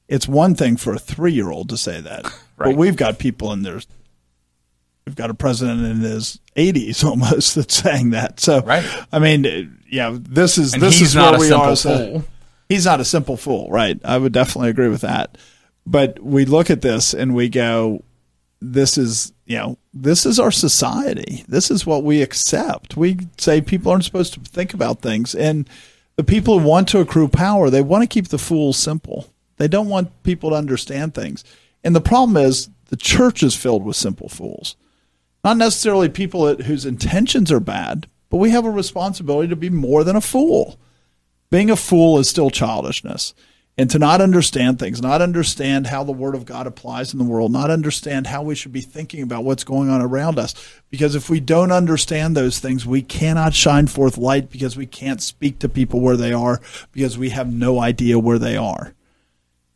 It's one thing for a three year old to say that, [LAUGHS] Right. but we've got people in their we've got a president in his eighties [LAUGHS] almost that's saying that. So Right. I mean, uh, yeah, this is and this he's is not where a we simple are. fool. he's not a simple fool, right? I would definitely agree with that. But we look at this and we go, this is, you know, this is our society. This is what we accept. We say people aren't supposed to think about things. And the people who want to accrue power, they want to keep the fools simple. They don't want people to understand things. And the problem is the church is filled with simple fools. Not necessarily people whose intentions are bad, but we have a responsibility to be more than a fool being a fool is still childishness and to not understand things not understand how the word of god applies in the world not understand how we should be thinking about what's going on around us. Because if we don't understand those things we cannot shine forth light because we can't speak to people where they are because we have no idea where they are.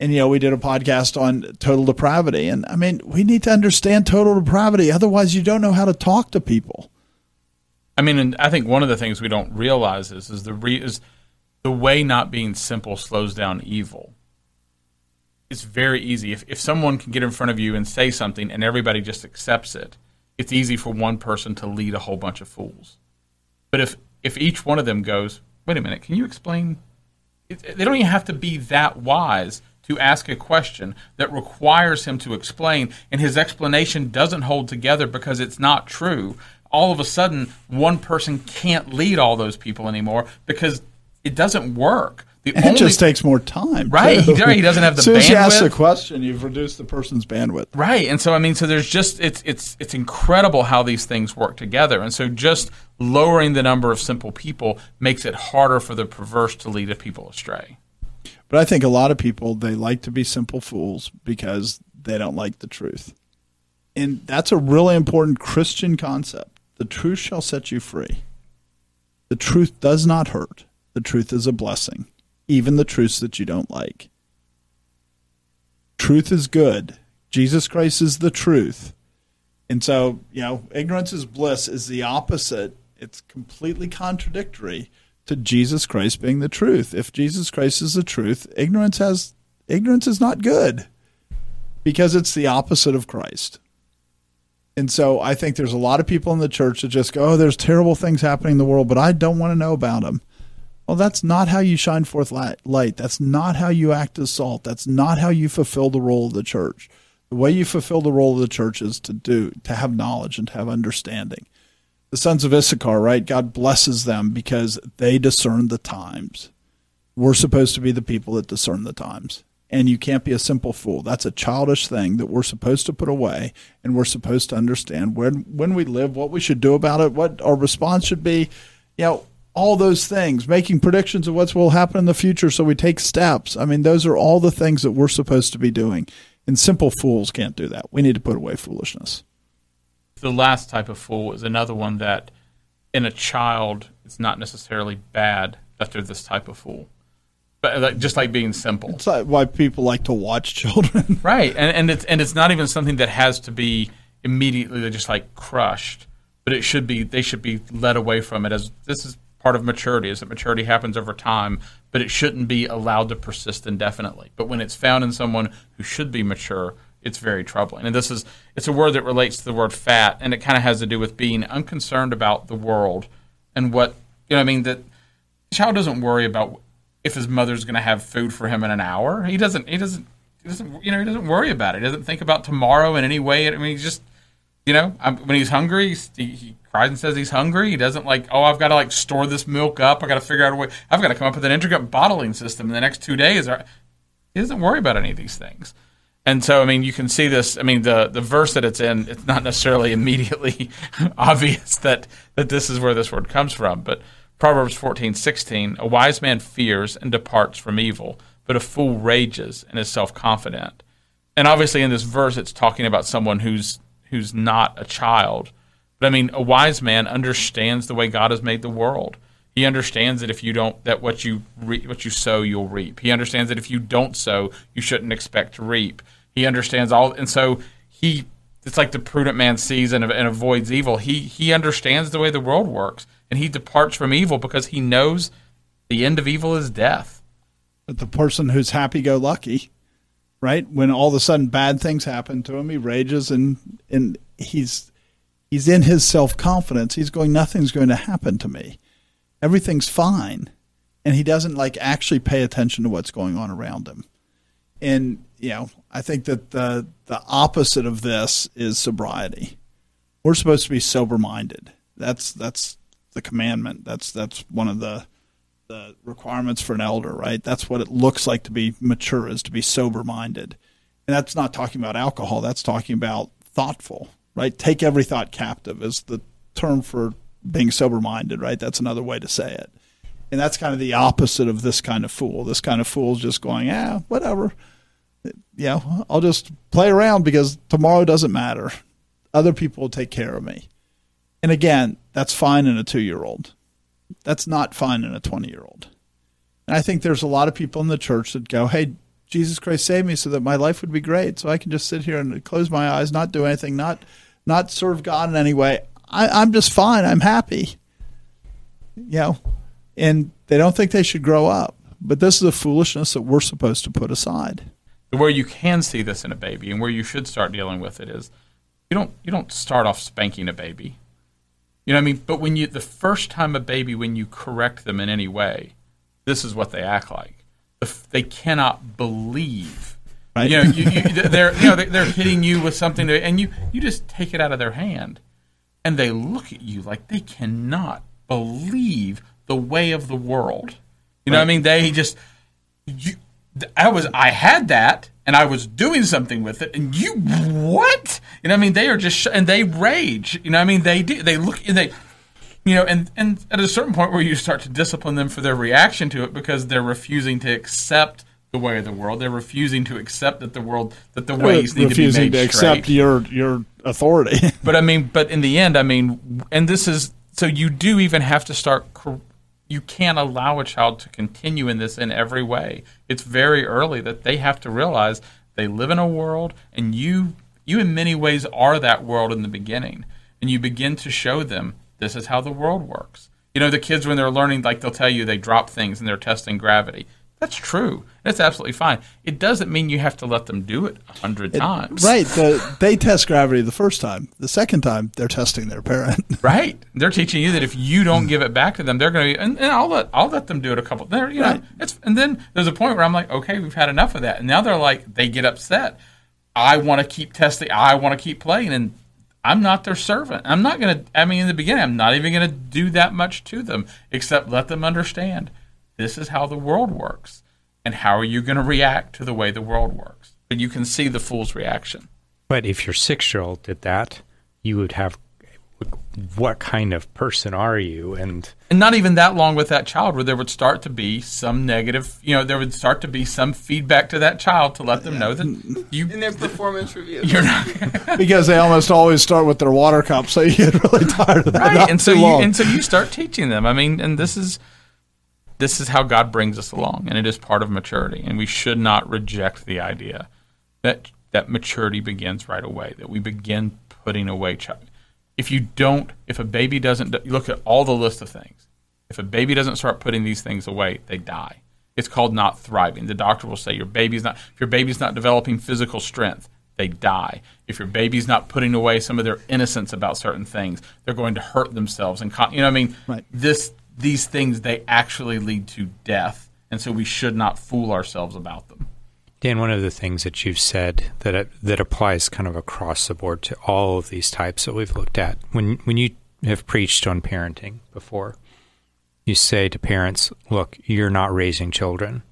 And you know we did a podcast on total depravity. And i mean we need to understand total depravity. Otherwise you don't know how to talk to people. I mean, and I think one of the things we don't realize is is the re- is the way not being simple slows down evil. It's very easy if if someone can get in front of you and say something and everybody just accepts it. It's easy for one person to lead a whole bunch of fools. But if if each one of them goes, wait a minute, can you explain? They don't even have to be that wise to ask a question that requires him to explain, and his explanation doesn't hold together because it's not true. All of a sudden, one person can't lead all those people anymore because it doesn't work. The it just takes more time Right, he he doesn't have the [LAUGHS] as soon as you ask the question you've reduced the person's bandwidth Right, and so I mean, so there's just it's it's it's incredible how these things work together, and so just lowering the number of simple people makes it harder for the perverse to lead a people astray. But I think a lot of people they like to be simple fools because they don't like the truth. And that's a really important Christian concept. The truth shall set you free. The truth does not hurt. The truth is a blessing, even the truths that you don't like. Truth is good. Jesus Christ is the truth. And so, you know, ignorance is bliss is the opposite. It's completely contradictory to Jesus Christ being the truth. If Jesus Christ is the truth, ignorance has ignorance is not good because it's the opposite of Christ. And so I think there's a lot of people in the church that just go, "Oh, there's terrible things happening in the world, but I don't want to know about them." Well, that's not how you shine forth light. That's not how you act as salt. That's not how you fulfill the role of the church. The way you fulfill the role of the church is to do, to have knowledge and to have understanding. The sons of Issachar, right? God blesses them because they discern the times. We're supposed to be the people that discern the times. And you can't be a simple fool. That's a childish thing that we're supposed to put away and we're supposed to understand when when we live, what we should do about it, what our response should be. You know, all those things, making predictions of what will happen in the future so we take steps. I mean, those are all the things that we're supposed to be doing. And simple fools can't do that. We need to put away foolishness. The last type of fool is another one that in a child it's not necessarily bad that they're this type of fool. But like, just like being simple. It's like why people like to watch children. [LAUGHS] right. And and it's and it's not even something that has to be immediately just like crushed, but it should be they should be led away from it as this is part of maturity is that maturity happens over time, but it shouldn't be allowed to persist indefinitely. But when it's found in someone who should be mature, it's very troubling. And this is it's a word that relates to the word fat, and it kind of has to do with being unconcerned about the world and what you know. I mean that child doesn't worry about if his mother's going to have food for him in an hour. He doesn't. He doesn't. He doesn't. You know. He doesn't worry about it. He doesn't think about tomorrow in any way. I mean, he just. You know, when he's hungry, he, he and says he's hungry. He doesn't like, oh, I've got to like store this milk up. I got to figure out a way. I've got to come up with an intricate bottling system in the next two days. He doesn't worry about any of these things. And so, I mean, you can see this. I mean, the, the verse that it's in, it's not necessarily [LAUGHS] immediately [LAUGHS] obvious that, that this is where this word comes from. But Proverbs fourteen sixteen: a wise man fears and departs from evil, but a fool rages and is self confident. And obviously, in this verse, it's talking about someone who's who's not a child but I mean, a wise man understands the way God has made the world. He understands that if you don't, that what you re- what you sow, you'll reap. He understands that if you don't sow, you shouldn't expect to reap. He understands all, and so he. It's like the prudent man sees and, and avoids evil. He he understands the way the world works, and he departs from evil because he knows the end of evil is death. But the person who's happy-go-lucky, right? When all of a sudden bad things happen to him, he rages and and he's he's in his self confidence. He's going, nothing's going to happen to me. Everything's fine. And he doesn't like actually pay attention to what's going on around him. And, you know, I think that the, the opposite of this is sobriety. We're supposed to be sober minded. That's, that's the commandment. That's, that's one of the, the requirements for an elder, right? That's what it looks like to be mature is to be sober minded. And that's not talking about alcohol. That's talking about thoughtful, right? Take every thought captive is the term for being sober minded, right? That's another way to say it. And that's kind of the opposite of this kind of fool. This kind of fool is just going, ah, whatever. Yeah, I'll just play around because tomorrow doesn't matter. Other people will take care of me. And again, that's fine in a two year old. That's not fine in a 20 year old. And I think there's a lot of people in the church that go, hey, Jesus Christ save me so that my life would be great. So I can just sit here and close my eyes, not do anything, not not serve God in any way. I, am just fine. I'm happy. You know, and they don't think they should grow up. But this is a foolishness that we're supposed to put aside. Where you can see this in a baby, and where you should start dealing with it is, you don't you don't start off spanking a baby. You know what I mean? But when you the first time a baby, when you correct them in any way, this is what they act like. They cannot believe Right? You know, you, you, they're you know they're hitting you with something, and you you just take it out of their hand, and they look at you like they cannot believe the way of the world. You know what I mean? They just you. I was I had that and I was doing something with it and you what? You know what I mean? They are just and they rage. You know what I mean? They do they look and they you know and and at a certain point where you start to discipline them for their reaction to it because they're refusing to accept the way of the world. They're refusing to accept that the world that the uh, ways need to be made to accept straight. your your authority. [LAUGHS] but I mean, but in the end, I mean, and this is so you do even have to start. You can't allow a child to continue in this in every way. It's very early that they have to realize they live in a world, and you you in many ways are that world in the beginning, and you begin to show them this is how the world works. You know, the kids when they're learning, like they'll tell you they drop things and they're testing gravity That's true. That's absolutely fine. It doesn't mean you have to let them do it a hundred times. Right. The, they test gravity the first time. The second time, they're testing their parent. [LAUGHS] Right. They're teaching you that if you don't give it back to them, they're going to. And, and I'll let I'll let them do it a couple. There, you know, it's and then there's a point where I'm like, okay, we've had enough of that, and now they're like, they get upset. I want to keep testing. I want to keep playing, and I'm not their servant. I'm not going to. I mean, in the beginning, I'm not even going to do that much to them, except let them understand this is how the world works, and how are you going to react to the way the world works. But you can see the fool's reaction. But if your six year old did that, you would have what kind of person are you? And and not even that long with that child where there would start to be some negative you know there would start to be some feedback to that child to let them know that you in their performance review. you're not [LAUGHS] because they almost always start with their water cup, so you get really tired of that. right not and so you long. and so you start teaching them i mean and this is this is how god brings us along and it is part of maturity and we should not reject the idea that that maturity begins right away that we begin putting away child if you don't if a baby doesn't look at all the list of things if a baby doesn't start putting these things away they die it's called not thriving the doctor will say your baby's not if your baby's not developing physical strength they die. If your baby's not putting away some of their innocence about certain things, they're going to hurt themselves. And con- you know, what I mean, Right. this these things they actually lead to death, and so we should not fool ourselves about them. Dan, one of the things that you've said that it, that applies kind of across the board to all of these types that we've looked at, when when you have preached on parenting before, you say to parents, "Look, you're not raising children.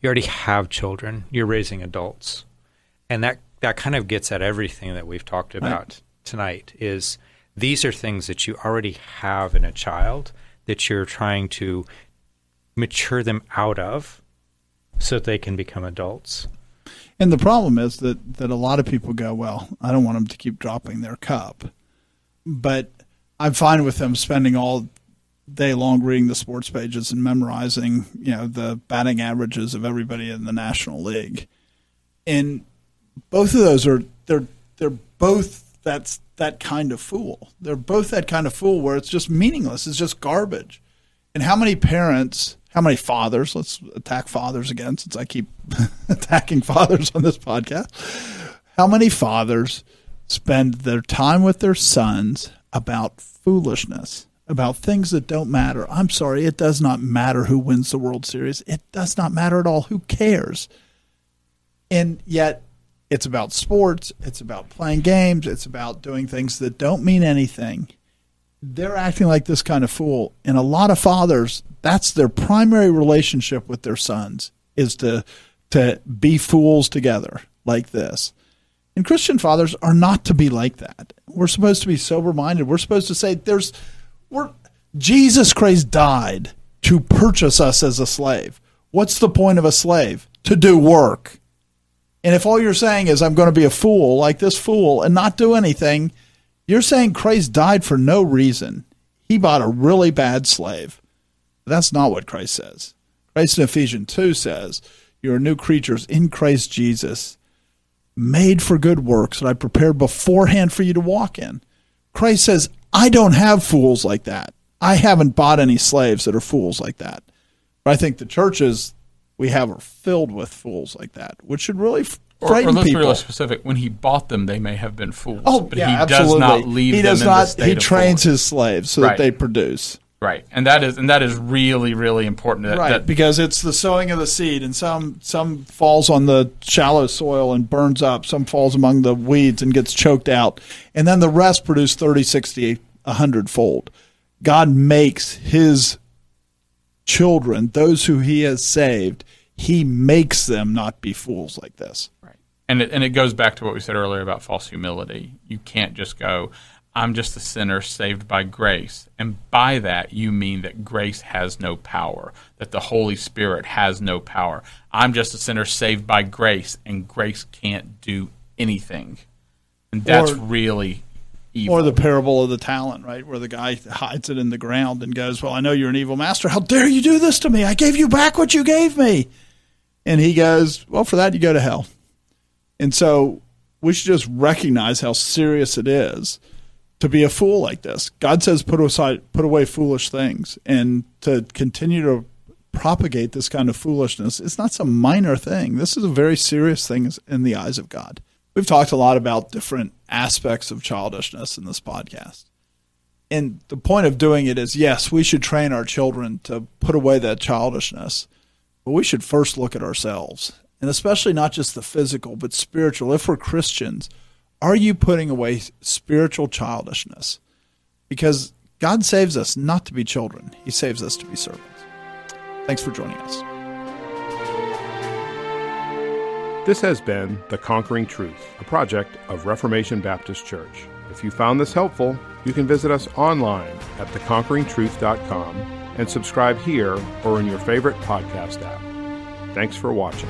You already have children. You're raising adults," and that that kind of gets at everything that we've talked about tonight. Is these are things that you already have in a child that you're trying to mature them out of so that they can become adults. And the problem is that that a lot of people go, well, I don't want them to keep dropping their cup, but I'm fine with them spending all day long reading the sports pages and memorizing, you know, the batting averages of everybody in the National League. And both of those are they're they're both that's that kind of fool. They're both that kind of fool where it's just meaningless. It's just garbage. And how many parents, how many fathers, let's attack fathers again since I keep [LAUGHS] attacking fathers on this podcast. How many fathers spend their time with their sons about foolishness, about things that don't matter? I'm sorry, it does not matter who wins the World Series. It does not matter at all. Who cares? And yet, it's about sports, it's about playing games, it's about doing things that don't mean anything they're acting like this kind of fool. And a lot of fathers, that's their primary relationship with their sons is to to be fools together like this. And Christian fathers are not to be like that. We're supposed to be sober minded. We're supposed to say there's we're Jesus Christ died to purchase us as a slave. What's the point of a slave? To do work. And if all you're saying is I'm going to be a fool like this fool and not do anything, you're saying Christ died for no reason. He bought a really bad slave. That's not what Christ says. Christ in Ephesians 2 says, You're new creatures in Christ Jesus, made for good works that I prepared beforehand for you to walk in. Christ says, I don't have fools like that. I haven't bought any slaves that are fools like that. But I think the churches we have are filled with fools like that, which should really Or, frighten or let's people. be real specific. When he bought them, they may have been fools. Oh, but yeah, he absolutely. does not leave he them does in not. he trains his slaves so Right. that they produce. right, and that is and that is really really important. That, Right, that- because it's the sowing of the seed, and some some falls on the shallow soil and burns up. Some falls among the weeds and gets choked out, and then the rest produce 30, 60, a hundredfold. God makes His children, those who He has saved, He makes them not be fools like this. Right. And it, and it goes back to what we said earlier about false humility. You can't just go, I'm just a sinner saved by grace. And by that, you mean that grace has no power, that the Holy Spirit has no power. I'm just a sinner saved by grace, and grace can't do anything. And that's Or- really evil. Or the parable of the talent, right, where the guy hides it in the ground and goes, "Well, I know you're an evil master. How dare you do this to me? I gave you back what you gave me." And he goes, "Well, for that you go to hell." And so we should just recognize how serious it is to be a fool like this. God says, "Put aside, put away foolish things," and to continue to propagate this kind of foolishness, it's not some minor thing. This is a very serious thing in the eyes of God. We've talked a lot about different aspects of childishness in this podcast. And the point of doing it is yes, we should train our children to put away that childishness, but we should first look at ourselves, and especially not just the physical, but spiritual. If we're Christians, are you putting away spiritual childishness? Because God saves us not to be children, He saves us to be servants. Thanks for joining us. This has been The Conquering Truth, a project of Reformation Baptist Church. If you found this helpful, you can visit us online at theconqueringtruth.com and subscribe here or in your favorite podcast app. Thanks for watching.